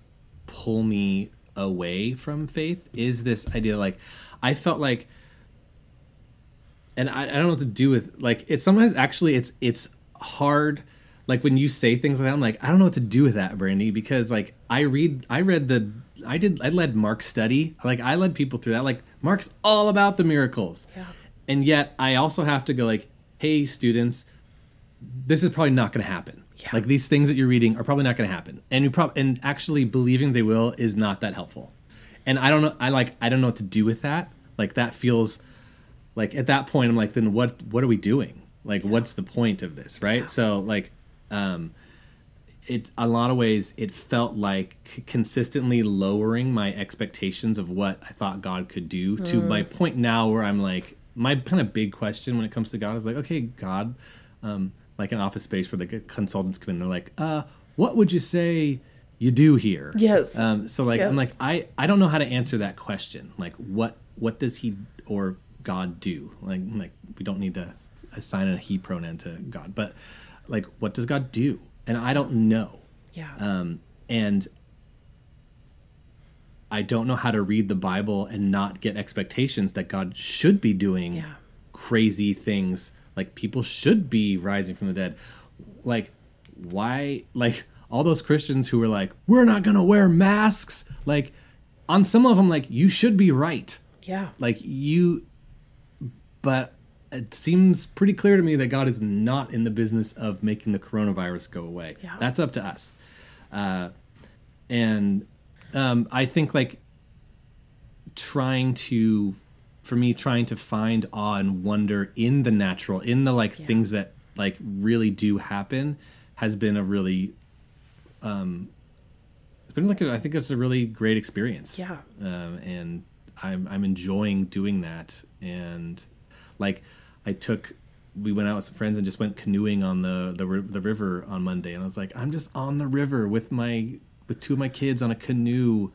pull me away from faith. Is this idea like I felt like, and I, I don't know what to do with like it's sometimes actually it's it's hard like when you say things like that, I'm like, I don't know what to do with that, Brandy, because like I read, I read the, I did, I led Mark's study, like I led people through that. Like Mark's all about the miracles,
Yeah.
and yet I also have to go like, hey, students, this is probably not going to happen.
Yeah.
Like these things that you're reading are probably not going to happen, and you probably and actually believing they will is not that helpful. And I don't know, I like, I don't know what to do with that. Like that feels like at that point, I'm like, then what, what are we doing? Like, what's the point of this, right? So like um, it a lot of ways it felt like c- consistently lowering my expectations of what I thought God could do to my point now where I'm like my kind of big question when it comes to God is like okay God um, like an office space where the consultants come in and they're like uh, what would you say you do here?
Yes.
um, so like I'm like I I don't know how to answer that question. Like what what does he or God do? Like like we don't need to assign a he pronoun to God. But like what does God do and I don't know
Yeah.
um, and I don't know how to read the Bible and not get expectations that God should be doing
Yeah.
crazy things. Like people should be rising from the dead. Like why? Like all those Christians who were like, "We're not gonna wear masks." Like on some of them, like you should be right.
yeah.
Like you, but it seems pretty clear to me that God is not in the business of making the coronavirus go away.
Yeah.
That's up to us. Uh, and um, I think like trying to, for me, trying to find awe and wonder in the natural, in the like things that like really do happen, has been a really, um, it's been like a, I think it's a really great experience
Yeah.
um, and I'm I'm enjoying doing that. And like I took, we went out with some friends and just went canoeing on the the the river on Monday, and I was like, I'm just on the river with my with two of my kids on a canoe.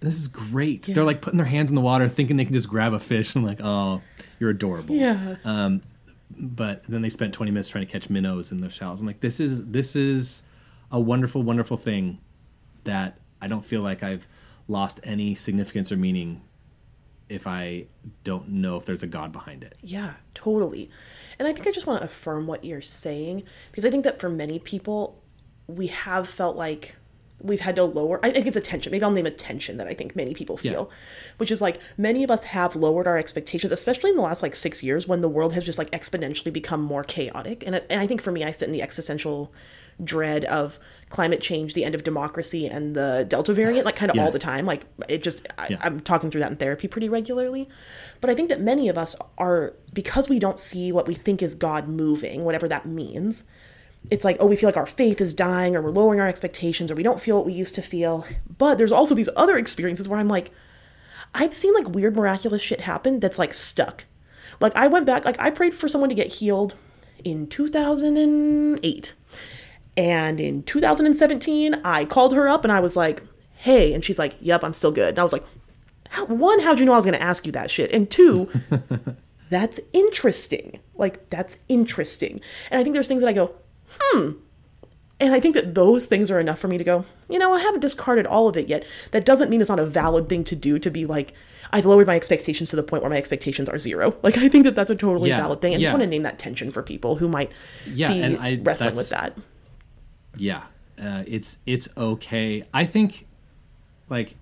This is great.
Yeah.
They're like putting their hands in the water, thinking they can just grab a fish. I'm like, oh, you're adorable
Yeah.
Um, but then they spent 20 minutes trying to catch minnows in the shallows. I'm like, this is this is a wonderful, wonderful thing that I don't feel like I've lost any significance or meaning if I don't know if there's a God behind it.
Yeah, totally. And I think I just want to affirm what you're saying because I think that for many people, we have felt like we've had to lower. I think it's attention. Maybe I'll name attention that I think many people feel, which is like many of us have lowered our expectations, especially in the last like six years when the world has just like exponentially become more chaotic. And, and I think for me, I sit in the existential dread of climate change, the end of democracy, and the Delta variant, like kind of
Yeah.
all the time. Like it just, I,
Yeah.
I'm talking through that in therapy pretty regularly. But I think that many of us are, because we don't see what we think is God moving, whatever that means, it's like, oh, we feel like our faith is dying, or we're lowering our expectations, or we don't feel what we used to feel. But there's also these other experiences where I'm like, I've seen like weird miraculous shit happen that's like stuck. Like I went back, like I prayed for someone to get healed in 2008. And in 2017, I called her up and I was like, hey. And she's like, yep, I'm still good. And I was like, how, one, how'd you know I was going to ask you that shit? And two, that's interesting. Like, that's interesting. And I think there's things that I go, hmm. And I think that those things are enough for me to go, you know, I haven't discarded all of it yet. That doesn't mean it's not a valid thing to do to be like, I've lowered my expectations to the point where my expectations are zero. Like, I think that that's a totally
Yeah,
valid thing. I just want to name that tension for people who might
Yeah,
be
and I-
wrestling with that.
Yeah, uh, it's it's okay. I think like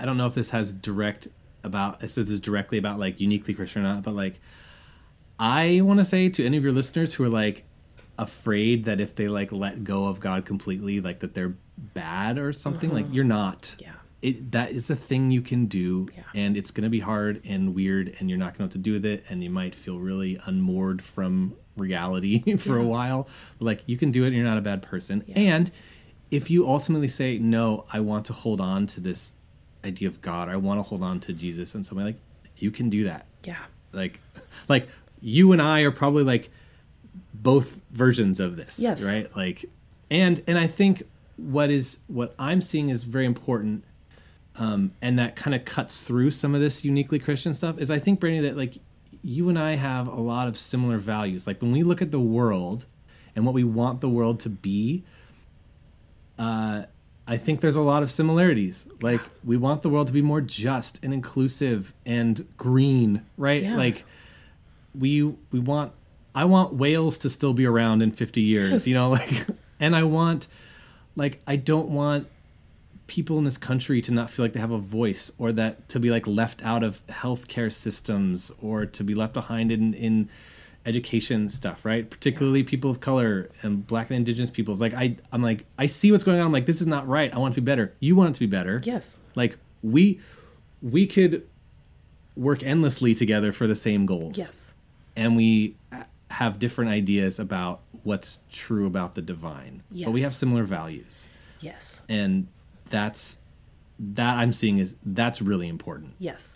I don't know if this has direct about this is directly about like uniquely Christian or not, but like I want to say to any of your listeners who are like afraid that if they like let go of God completely, like that they're bad or something, like you're not.
Yeah.
It that is a thing you can do,
Yeah.
and it's gonna be hard and weird, and you're not gonna know what to do with it, and you might feel really unmoored from reality for a while. But like you can do it, and you're not a bad person. And if you ultimately say no, I want to hold on to this idea of God, I want to hold on to Jesus, and something like you can do that
Yeah.
like like you and I are probably like both versions of this
Yes.
right like and and I think what is what I'm seeing is very important um and that kind of cuts through some of this uniquely Christian stuff is I think Brandy that like you and I have a lot of similar values like when we look at the world and what we want the world to be uh I think there's a lot of similarities. Like we want the world to be more just and inclusive and green, right?
Yeah.
Like we we want I want whales to still be around in 50 years,
Yes.
you know, like and I want like I don't want people in this country to not feel like they have a voice or that to be like left out of healthcare systems or to be left behind in in education stuff right? Particularly people of color and black and indigenous peoples. Like i i'm like i see what's going on. I'm like this is not right. I want it to be better. You want it to be better.
Yes.
like we we could work endlessly together for the same goals.
Yes.
and we have different ideas about what's true about the divine. Yes. but we have similar values.
Yes.
and that's that i'm seeing is that's really important
Yes.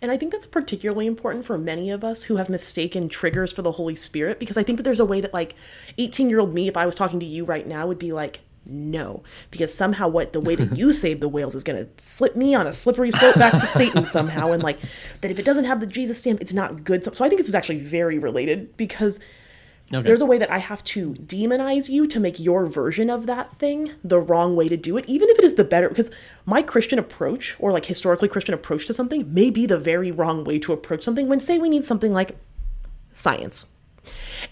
And I think that's particularly important for many of us who have mistaken triggers for the Holy Spirit because I think that there's a way that like 18 year old me, if I was talking to you right now, would be like, no, because somehow what the way that you save the whales is going to slip me on a slippery slope back to Satan somehow. And like that if it doesn't have the Jesus stamp, it's not good. So I think this is actually very related because
okay
there's a way that I have to demonize you to make your version of that thing the wrong way to do it, even if it is the better. Because my Christian approach, or like historically Christian approach to something, may be the very wrong way to approach something when, say, we need something like science.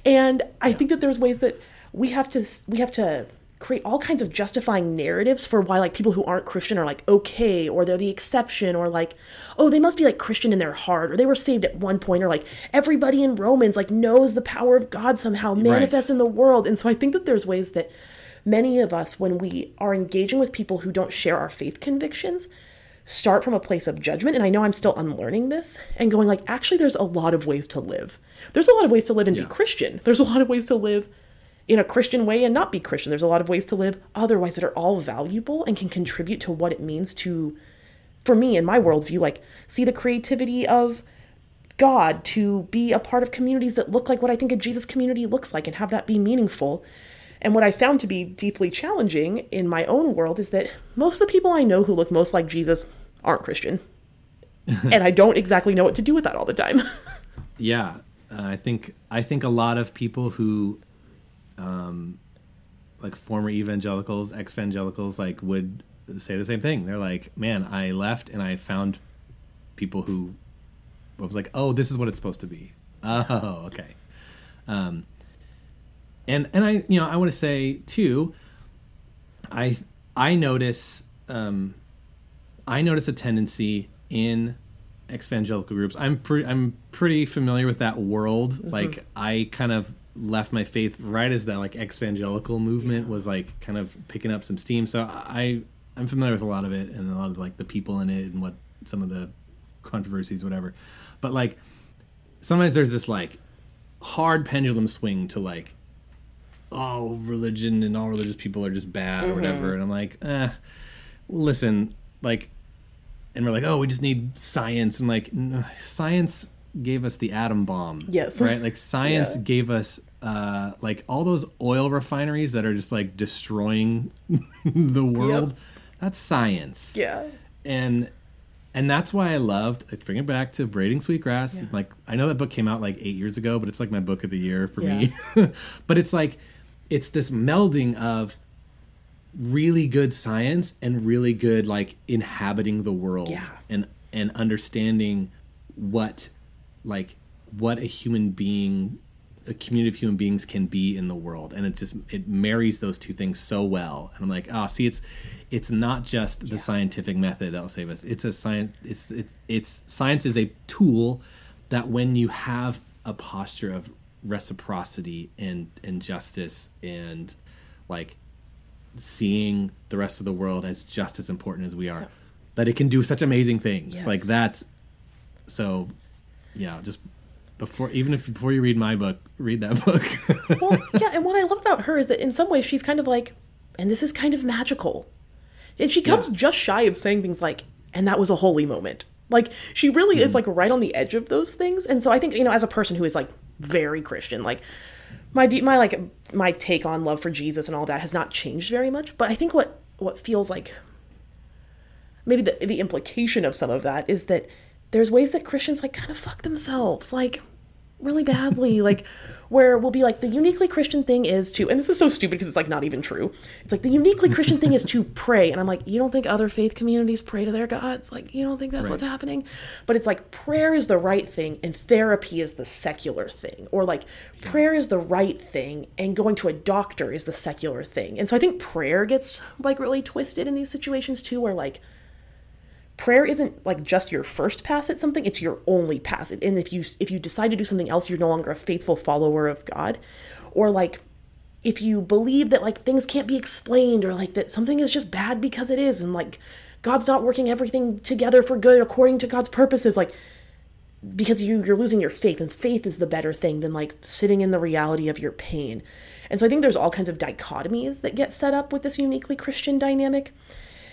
And I think that there's ways that we have to we have to create all kinds of justifying narratives for why like people who aren't Christian are like okay or they're the exception or like oh they must be like Christian in their heart or they were saved at one point or like everybody in Romans like knows the power of God somehow manifest in the world. And so I think that there's ways that many of us when we are engaging with people who don't share our faith convictions start from a place of judgment and i know i'm still unlearning this and going like actually there's a lot of ways to live there's a lot of ways to live and
Yeah.
be christian there's a lot of ways to live in a christian way and not be christian there's a lot of ways to live otherwise that are all valuable and can contribute to what it means to for me in my worldview like see the creativity of god to be a part of communities that look like what i think a jesus community looks like and have that be meaningful and what I found to be deeply challenging in my own world is that most of the people I know who look most like Jesus aren't Christian. and I don't exactly know what to do with that all the time.
yeah uh, i think i think a lot of people who um like former evangelicals ex-evangelicals like would say the same thing they're like man i left and i found people who was like oh this is what it's supposed to be oh okay um and and i you know i want to say too i i notice um I notice a tendency in evangelical groups. I'm pretty I'm pretty familiar with that world. Like I kind of left my faith right as that like evangelical movement was like kind of picking up some steam. So I I'm familiar with a lot of it and a lot of like the people in it and what some of the controversies whatever. But like sometimes there's this like hard pendulum swing to like oh religion and all religious people are just bad or whatever and i'm like eh listen like and we're like oh we just need science and like "No, science gave us the atom bomb
Yes.
right like science
Yeah.
gave us uh like all those oil refineries that are just like destroying the world that's science
yeah.
and and that's why I loved I bring it back to braiding sweetgrass.
Yeah.
Like I know that book came out like eight years ago, but it's like my book of the year for
Yeah.
me. but it's like it's this melding of really good science and really good like inhabiting the world
Yeah.
and and understanding what like what a human being a community of human beings can be in the world. And it just it marries those two things so well. And i'm like oh see it's it's not just the scientific method that will save us. It's a science it's it, it's science is a tool that when you have a posture of reciprocity and and justice and like seeing the rest of the world as just as important as we are that it can do such amazing things.
Yes.
like that's so yeah just before even if before you read my book read that book
well, yeah, and what I love about her is that in some ways she's kind of like, and this is kind of magical. And she comes just shy of saying things like, and that was a holy moment. Like, she really is hmm. like right on the edge of those things. And so I think, you know, as a person who is like very Christian, like, my my like my take on love for Jesus and all that has not changed very much, but I think what what feels like maybe the the implication of some of that is that there's ways that Christians like kind of fuck themselves like really badly like where we'll be like the uniquely Christian thing is to and this is so stupid because it's like not even true. It's like the uniquely Christian thing is to pray and I'm like you don't think other faith communities pray to their gods? Like you don't think that's what's happening? But it's like prayer is the right thing and therapy is the secular thing or like prayer is the right thing and going to a doctor is the secular thing. And so I think prayer gets like really twisted in these situations too where like prayer isn't like just your first pass at something it's your only pass. And if you if you decide to do something else you're no longer a faithful follower of god. Or like if you believe that like things can't be explained or like that something is just bad because it is and like god's not working everything together for good according to god's purposes like because you you're losing your faith. And faith is the better thing than like sitting in the reality of your pain. And so i think there's all kinds of dichotomies that get set up with this uniquely christian dynamic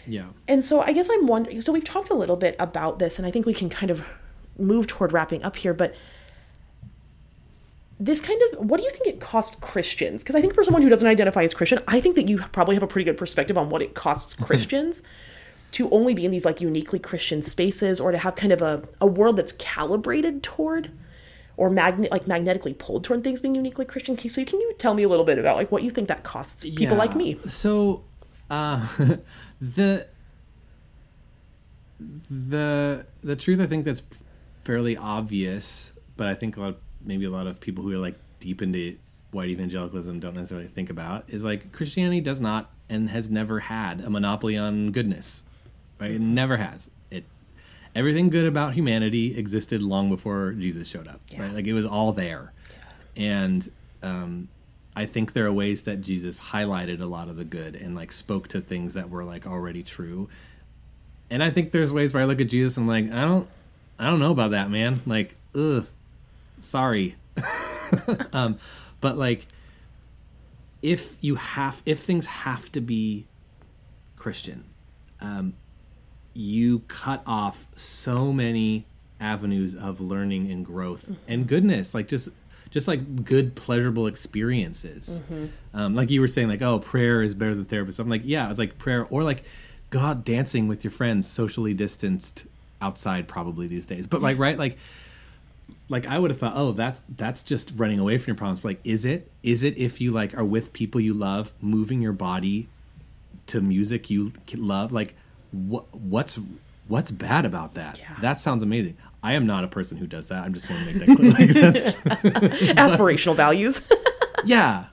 yeah
and so I guess I'm wondering. So we've talked a little bit about this, and I think we can kind of move toward wrapping up here. But this kind of, what do you think it costs Christians? Because I think for someone who doesn't identify as Christian, I think that you probably have a pretty good perspective on what it costs Christians to only be in these like uniquely Christian spaces, or to have kind of a, a world that's calibrated toward. Or magnet like magnetically pulled toward things being uniquely Christian. So can you tell me a little bit about like what you think that costs people like me?
So, uh, the the the truth I think that's fairly obvious, but I think a lot of, maybe a lot of people who are like deep into white evangelicalism don't necessarily think about is like Christianity does not and has never had a monopoly on goodness, right? It never has. It everything good about humanity existed long before Jesus showed up, right? Like it was all there, and um, I think there are ways that Jesus highlighted a lot of the good and like spoke to things that were like already true. And I think there's ways where I look at Jesus and like, I don't I don't know about that, man. Like, ugh. Sorry. um, but like if you have if things have to be Christian, um, you cut off so many avenues of learning and growth and goodness like just just like good pleasurable experiences um, like you were saying like oh prayer is better than therapy So i'm like yeah it's like prayer or like god dancing with your friends socially distanced outside probably these days but like right like like I would have thought, oh, that's that's just running away from your problems. But like, is it? Is it if you like are with people you love, moving your body to music you love? Like, what what's what's bad about that?
Yeah.
That sounds amazing. I am not a person who does that. I'm just want to make that clear. Like, that's,
Aspirational values.
yeah,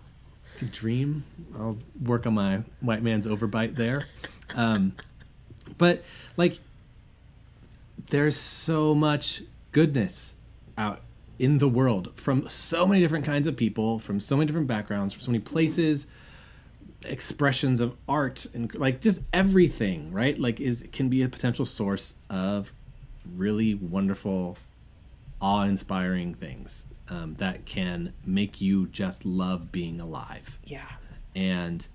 dream. I'll work on my white man's overbite there. Um, but like, there's so much goodness out in the world from so many different kinds of people, from so many different backgrounds, from so many places, expressions of art and like just everything, right? Like is can be a potential source of really wonderful, awe-inspiring things um, that can make you just love being alive
yeah.
and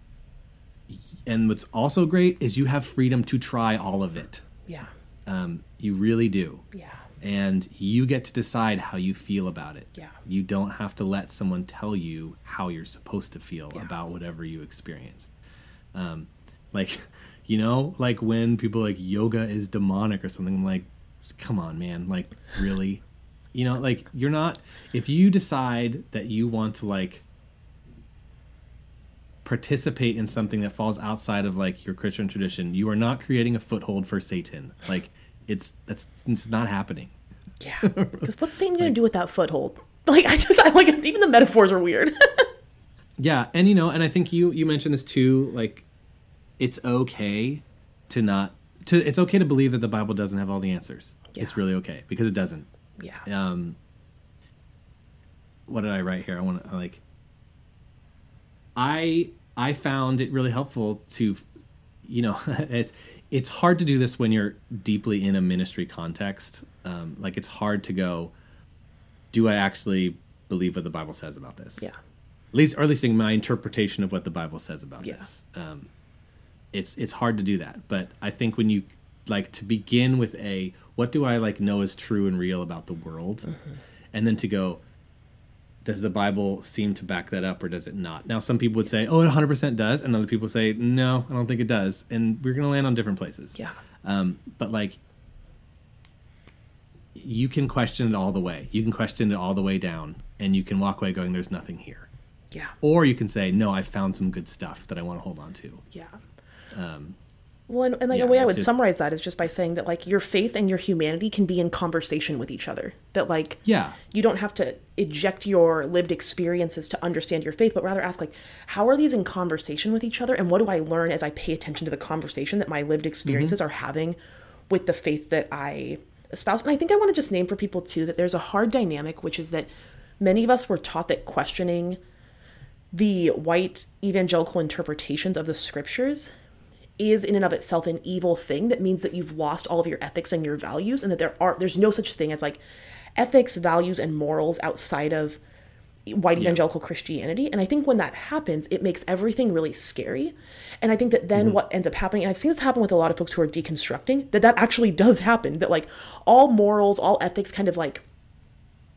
and what's also great is you have freedom to try all of it
Yeah.
um, you really do
Yeah.
and you get to decide how you feel about it
Yeah.
you don't have to let someone tell you how you're supposed to feel
Yeah.
about whatever you experienced um, like you know like when people like yoga is demonic or something I'm like come on man like really you know like you're not if you decide that you want to like participate in something that falls outside of like your christian tradition you are not creating a foothold for satan like it's that's it's not happening
Yeah. Because what's Satan going to do with that foothold? Like I just I like even the metaphors are weird.
Yeah, and you know, and I think you you mentioned this too. Like, it's okay to not to. It's okay to believe that the Bible doesn't have all the answers.
Yeah.
It's really okay because it doesn't.
yeah.
Um, what did I write here? I want to like. I I found it really helpful to, you know, it's it's hard to do this when you're deeply in a ministry context. Um, like it's hard to go. Do I actually believe what the Bible says about this?
Yeah.
at least or at least in my interpretation of what the Bible says about
Yeah.
this. Um, it's it's hard to do that, but I think when you like to begin with a what do I like know is true and real about the world,
Mm-hmm.
and then to go, does the Bible seem to back that up or does it not? Now some people would say, oh, it 100 percent does, and other people say, no, I don't think it does, and we're gonna land on different places.
Yeah.
Um, but like, you can question it all the way. You can question it all the way down, and you can walk away going, "There's nothing here."
Yeah.
Or you can say, "No, I found some good stuff that I want to hold on to."
Yeah. Um, well, and, and like
yeah,
a way I would
just-
summarize that is just by saying that like your faith and your humanity can be in conversation with each other. That like
Yeah.
you don't have to eject your lived experiences to understand your faith, but rather ask like, how are these in conversation with each other, and what do I learn as I pay attention to the conversation that my lived experiences mm-hmm. are having with the faith that I espouse? And I think I want to just name for people too that there's a hard dynamic, which is that many of us were taught that questioning the white evangelical interpretations of the scriptures is in and of itself an evil thing that means that you've lost all of your ethics and your values and that there are there's no such thing as like ethics values and morals outside of white evangelical christianity. And i think when that happens it makes everything really scary. And i think that then mm-hmm. what ends up happening and i've seen this happen with a lot of folks who are deconstructing that that actually does happen that like all morals all ethics kind of like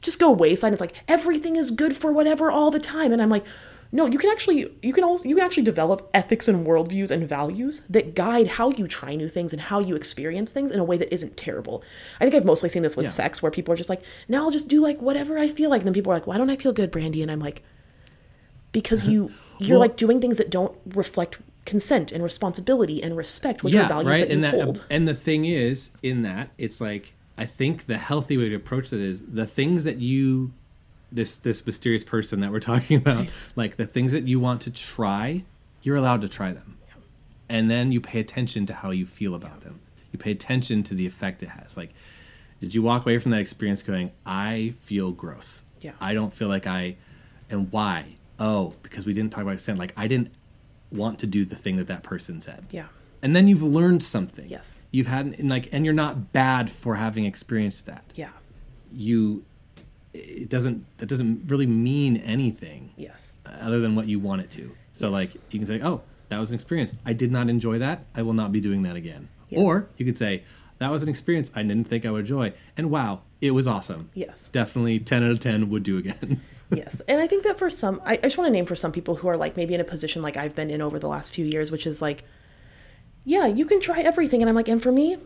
just go wayside. It's like everything is good for whatever all the time, and I'm like, no, you can actually you can also you can actually develop ethics and worldviews and values that guide how you try new things and how you experience things in a way that isn't terrible. I think I've mostly seen this with
Yeah.
sex, where people are just like, now I'll just do like whatever I feel like. And then people are like, why don't I feel good, Brandy? And I'm like, because you you're
Well-
like doing things that don't reflect consent and responsibility and respect, which are values
right.
that you
and that,
hold.
and the thing is, in that, it's like I think the healthy way to approach that is the things that you, this this mysterious person that we're talking about, like the things that you want to try, you're allowed to try them, and then you pay attention to how you feel about them. You pay attention to the effect it has. Like, did you walk away from that experience going, "I feel gross.
Yeah.
I don't feel like I," and why? Oh, because we didn't talk about consent. Like, I didn't want to do the thing that that person said
yeah,
and then you've learned something.
Yes.
You've had and like and you're not bad for having experienced that.
yeah,
You it doesn't that doesn't really mean anything
yes,
other than what you want it to. So
Yes.
like you can say, "Oh, that was an experience. I did not enjoy that. I will not be doing that again."
Yes.
Or you could say, "That was an experience I didn't think I would enjoy, and wow, it was awesome."
yes.
Definitely 10 out of 10 would do again.
yes and i think that for some I, I just want to name for some people who are like maybe in a position like i've been in over the last few years which is like yeah you can try everything and i'm like and for me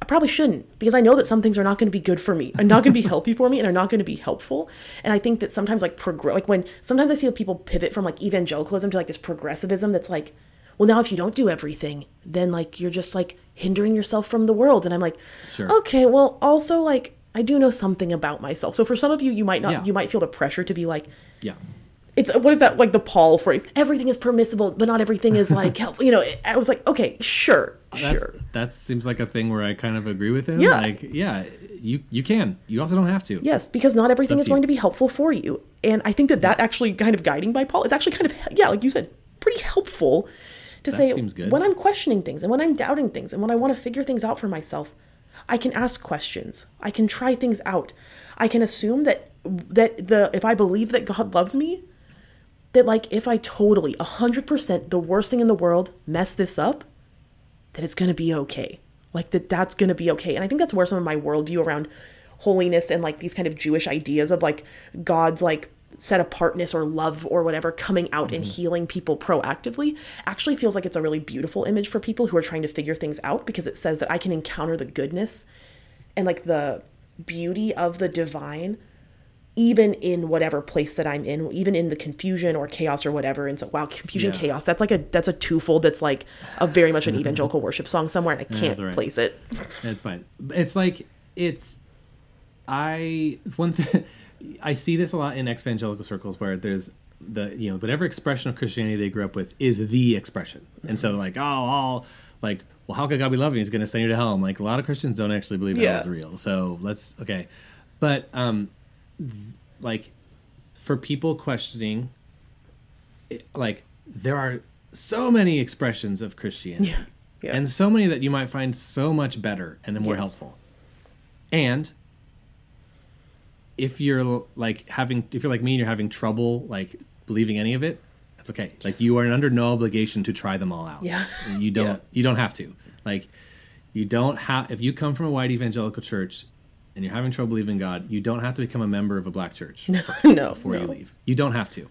i probably shouldn't because i know that some things are not going to be good for me are not going to be healthy for me and are not going to be helpful and i think that sometimes like progress like when sometimes i see people pivot from like evangelicalism to like this progressivism that's like well now if you don't do everything then like you're just like hindering yourself from the world and i'm like
Sure.
okay well also like i do know something about myself so for some of you you might not
Yeah.
you might feel the pressure to be like
yeah.
it's uh, what is that like the Paul phrase? Everything is permissible, but not everything is like help. You know, I was like, okay, sure,
That's,
sure,
That seems like a thing where I kind of agree with him.
Yeah.
Like, yeah, you you can. You also don't have to.
yes, because not everything is
to you.
going to be helpful for you, and I think that that actually kind of guiding by Paul is actually kind of yeah, like you said, pretty helpful to say
seems good.
when I'm questioning things and when I'm doubting things and when I want to figure things out for myself, I can ask questions, I can try things out, I can assume that that the if I believe that God loves me, that like if I totally 100% the worst thing in the world mess this up, that it's going to be okay. Like that that's going to be okay. And I think that's where some of my worldview around holiness and like these kind of Jewish ideas of like God's like set apartness or love or whatever coming out and mm-hmm. healing people proactively actually feels like it's a really beautiful image for people who are trying to figure things out because it says that I can encounter the goodness and like the beauty of the divine even in whatever place that I'm in, even in the confusion or chaos or whatever. And so, wow, confusion,
Yeah.
chaos. That's like a that's a twofold. That's like a very much an evangelical worship song somewhere, and I can't
right.
place it.
It's fine. It's like it's I one thing I see this a lot in evangelical circles where there's the you know whatever expression of Christianity they grew up with is the expression, and so like oh all like well how could God be loving? He's going to send you to hell. I'm like a lot of Christians don't actually believe
Yeah.
hell is real. So let's okay, but um like for people questioning it- like there are so many expressions of Christianity
Yeah. Yeah.
and so many that you might find so much better and more
Yes.
helpful. And if you're like having, if you're like me and you're having trouble like believing any of it, that's okay. Like you are under no obligation to try them all out.
Yeah.
you don't.
Yeah.
You don't have to. Like you don't have. If you come from a white evangelical church and you're having trouble believing God, you don't have to become a member of a black church first
No,
before you leave. You don't have to.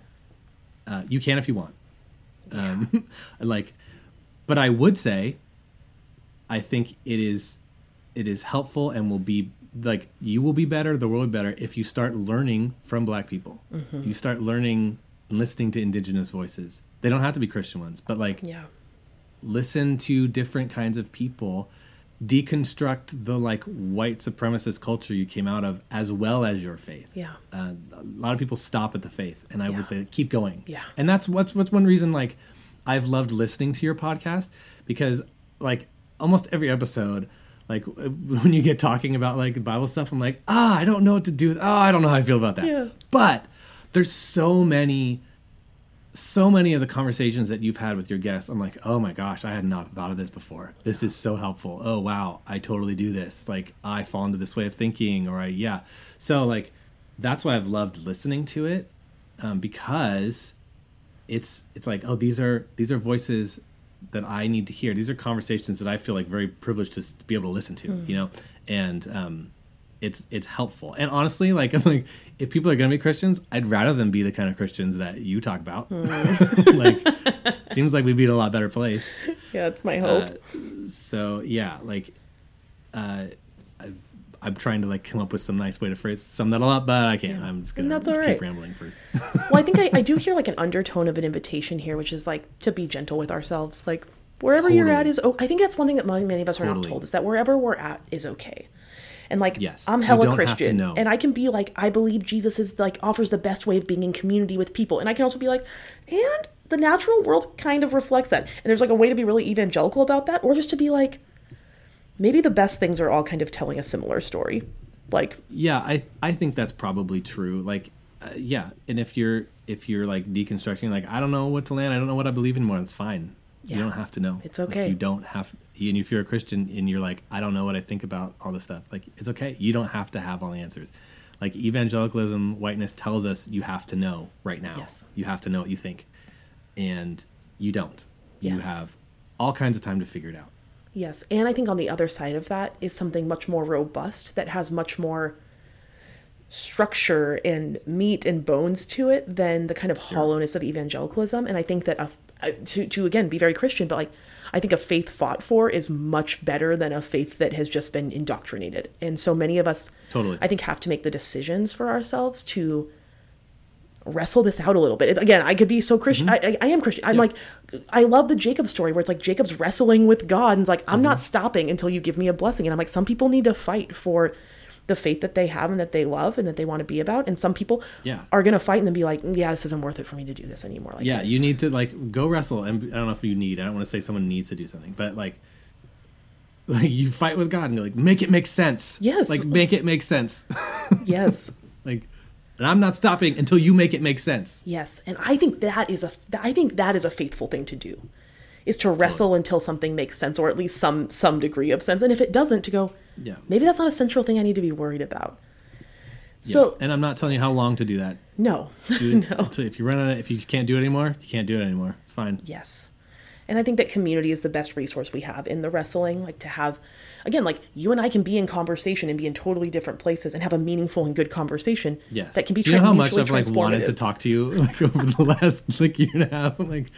Uh, you can if you want. Um, like, but I would say, I think it is, it is helpful and will be like you will be better, the world will be better if you start learning from Black people.
Mm-hmm.
You start learning and listening to Indigenous voices. They don't have to be Christian ones, but like
yeah.
listen to different kinds of people deconstruct the like white supremacist culture you came out of as well as your faith
Yeah.
uh, a lot of people stop at the faith and i
Yeah.
would say keep going
Yeah.
and that's what's what's one reason like i've loved listening to your podcast because like almost every episode like when you get talking about like bible stuff i'm like ah i don't know what to do oh i don't know how i feel about that
Yeah.
but there's so many so many of the conversations that you've had with your guests, I'm like, oh my gosh, I had not thought of this before. This is so helpful. Oh wow, I totally do this. Like I fall into this way of thinking, or I yeah. So like that's why I've loved listening to it um, because it's it's like oh these are these are voices that I need to hear. These are conversations that I feel like very privileged to, to be able to listen to. You know, and um, it's it's helpful. And honestly, like I'm like if people are gonna be Christians, I'd rather them be the kind of Christians that you talk about. like seems like we'd be in a lot better place.
Yeah, it's my hope.
So yeah, like uh, I, I'm trying to like come up with some nice way to phrase sum that all up, but I can't. I'm just gonna
And that's all
keep
right.
rambling for.
well, I think I, I do hear like an undertone of an invitation here, which is like to be gentle with ourselves. Like wherever you're at is. Oh, I think that's one thing that many, many of us are not told is that wherever we're at is okay. And like
Yes,
I'm hella
don't have to
Christian, and I can be like I believe Jesus is like offers the best way of being in community with people, and I can also be like, and the natural world kind of reflects that. And there's like a way to be really evangelical about that, or just to be like, maybe the best things are all kind of telling a similar story. Like
Yeah, I I think that's probably true. Like, uh, yeah, and if you're if you're like deconstructing, like I don't know what to land, I don't know what I believe anymore. It's fine.
Yeah.
You don't have to know.
It's
Like,
okay.
you don't have. And if you're a Christian and you're like, I don't know what I think about all this stuff, like it's okay. You don't have to have all the answers. Like evangelicalism, whiteness tells us you have to know right now.
Yes.
You have to know what you think, and you don't.
Yes.
You have all kinds of time to figure it out.
Yes, and I think on the other side of that is something much more robust that has much more structure and meat and bones to it than the kind of hollowness of evangelicalism. And I think that a, Uh, to to again be very Christian, but like I think a faith fought for is much better than a faith that has just been indoctrinated. And so many of us,
Totally.
I think, have to make the decisions for ourselves to wrestle this out a little bit. It's, again, I could be so Christian. Mm-hmm. I, I, I am Christian. I'm like, I love the Jacob story where it's like Jacob's wrestling with God and it's like, I'm not mm-hmm. stopping until you give me a blessing. And I'm like, some people need to fight for the faith that they have and that they love and that they want to be about. And some people
Yeah.
are going to fight and then be like, mm, yeah, this isn't worth it for me to do this anymore. Like
yeah
this.
you need to like go wrestle and i don't know if you need i don't want to say someone needs to do something but like like you fight with god and you're like make it make sense
Yes.
like make it make sense
yes.
like and i'm not stopping until you make it make sense
Yes, and I think that is a I think that is a faithful thing to do, is to wrestle until something makes sense or at least some some degree of sense. And if it doesn't, to go,
Yeah.
maybe that's not a central thing I need to be worried about.
Yeah.
So
and i'm not telling you how long to do that
no,
do it until- if you run out of, if you just can't do it anymore you can't do it anymore it's fine
yes, and I think that community is the best resource we have in the wrestling. Like to have, again, like you and I can be in conversation and be in totally different places and have a meaningful and good conversation.
yes
that can be
Do you know how much i've like wanted to talk to you like over the last like year and a half like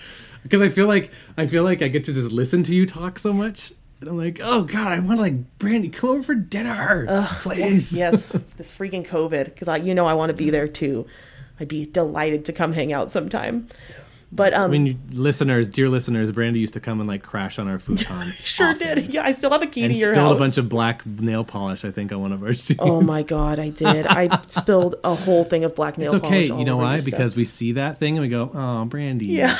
because i feel like i feel like i get to just listen to you talk so much and i'm like oh god i want to like brandy come over for dinner please
yes, this freaking COVID, because I, you know, I want to be there too. I'd be delighted to come hang out sometime. But um,
I mean, listeners, dear listeners, Brandy used to come and like crash on our futon.
sure
often.
did. Yeah, I still have a key
And
to your
spilled
house.
a bunch of black nail polish, I think, on one of our scenes.
oh my god, I did. I spilled a whole thing of black nail polish.
it's okay.
polish. all
You know why?
your stuff.
Because we see that thing and we go, "Oh, Brandy."
Yeah.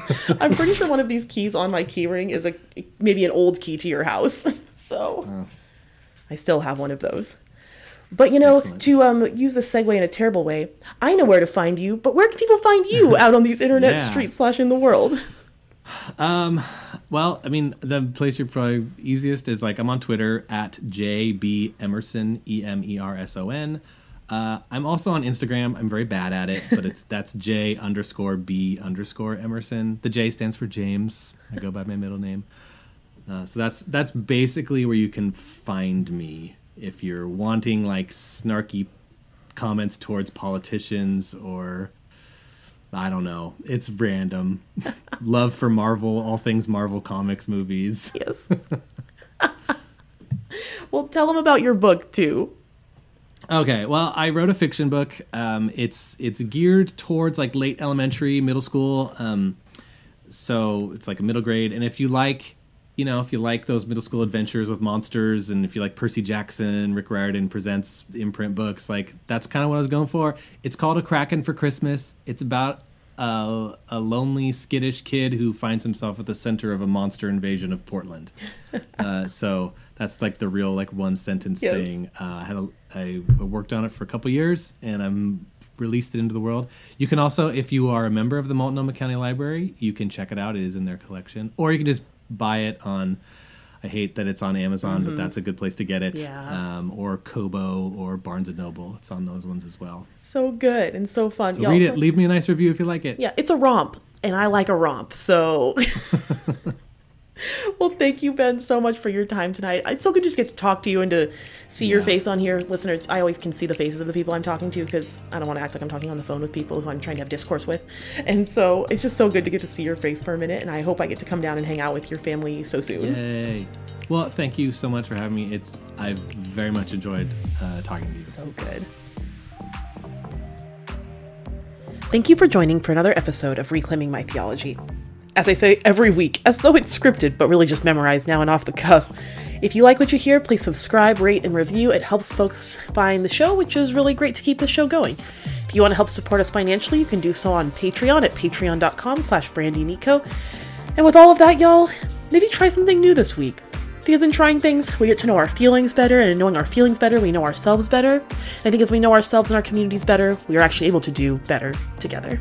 I'm pretty sure one of these keys on my keyring is a maybe an old key to your house. so
Oh.
I still have one of those. But you know,
Excellent.
to um, use the segue in a terrible way, I know where to find you. But where can people find you out on these internet
Yeah.
streets slash in the world?
Um, Well, I mean, the place you're probably easiest is like I'm on Twitter at JB Emerson, E M E R S O N. Uh, I'm also on Instagram. I'm very bad at it, but it's that's J underscore B underscore Emerson. The J stands for James. I go by my middle name. Uh, so that's that's basically where you can find me if you're wanting like snarky comments towards politicians or I don't know. It's random. Love for Marvel, all things Marvel comics, movies.
Yes. well, tell them about your book too.
Okay, well, I wrote a fiction book. Um, it's it's geared towards like late elementary, middle school. Um, so it's like a middle grade. And if you like, you know, if you like those middle school adventures with monsters, and if you like Percy Jackson, Rick Riordan presents imprint books, like that's kind of what I was going for. It's called A Kraken for Christmas. It's about a, a lonely, skittish kid who finds himself at the center of a monster invasion of Portland. uh, so that's like the real like one sentence
Yes.
thing. Uh, I had a, I worked on it for a couple years, and I'm released it into the world. You can also, if you are a member of the Multnomah County Library, you can check it out. It is in their collection, or you can just buy it on. I hate that it's on Amazon, but that's a good place to get it.
Mm-hmm. Yeah.
Um, or Kobo or Barnes and Noble. It's on those ones as well.
So good and so fun.
So read it. Leave me a nice review if you like it.
Yeah, it's a romp, and I like a romp. So, well, thank you, Ben, so much for your time tonight. It's so good just get to talk to you and to see your face on here, listeners. I always can see the faces of the people I'm talking to because I don't want to act like I'm talking on the phone with people who I'm trying to have discourse with, and so it's just so good to get to see your face for a minute. And I hope I get to come down and hang out with your family so soon.
Yay. Well, thank you so much for having me. It's I've very much enjoyed uh, talking to you.
So good. Thank you for joining for another episode of Reclaiming My Theology. As I say every week, as though it's scripted, but really just memorized now and off the cuff. If you like what you hear, please subscribe, rate, and review. It helps folks find the show, which is really great to keep the show going. If you want to help support us financially, you can do so on Patreon at patreon.com slash brandynico. And with all of that, y'all, maybe try something new this week. Because in trying things, we get to know our feelings better, and in knowing our feelings better, we know ourselves better. And I think as we know ourselves and our communities better, we are actually able to do better together.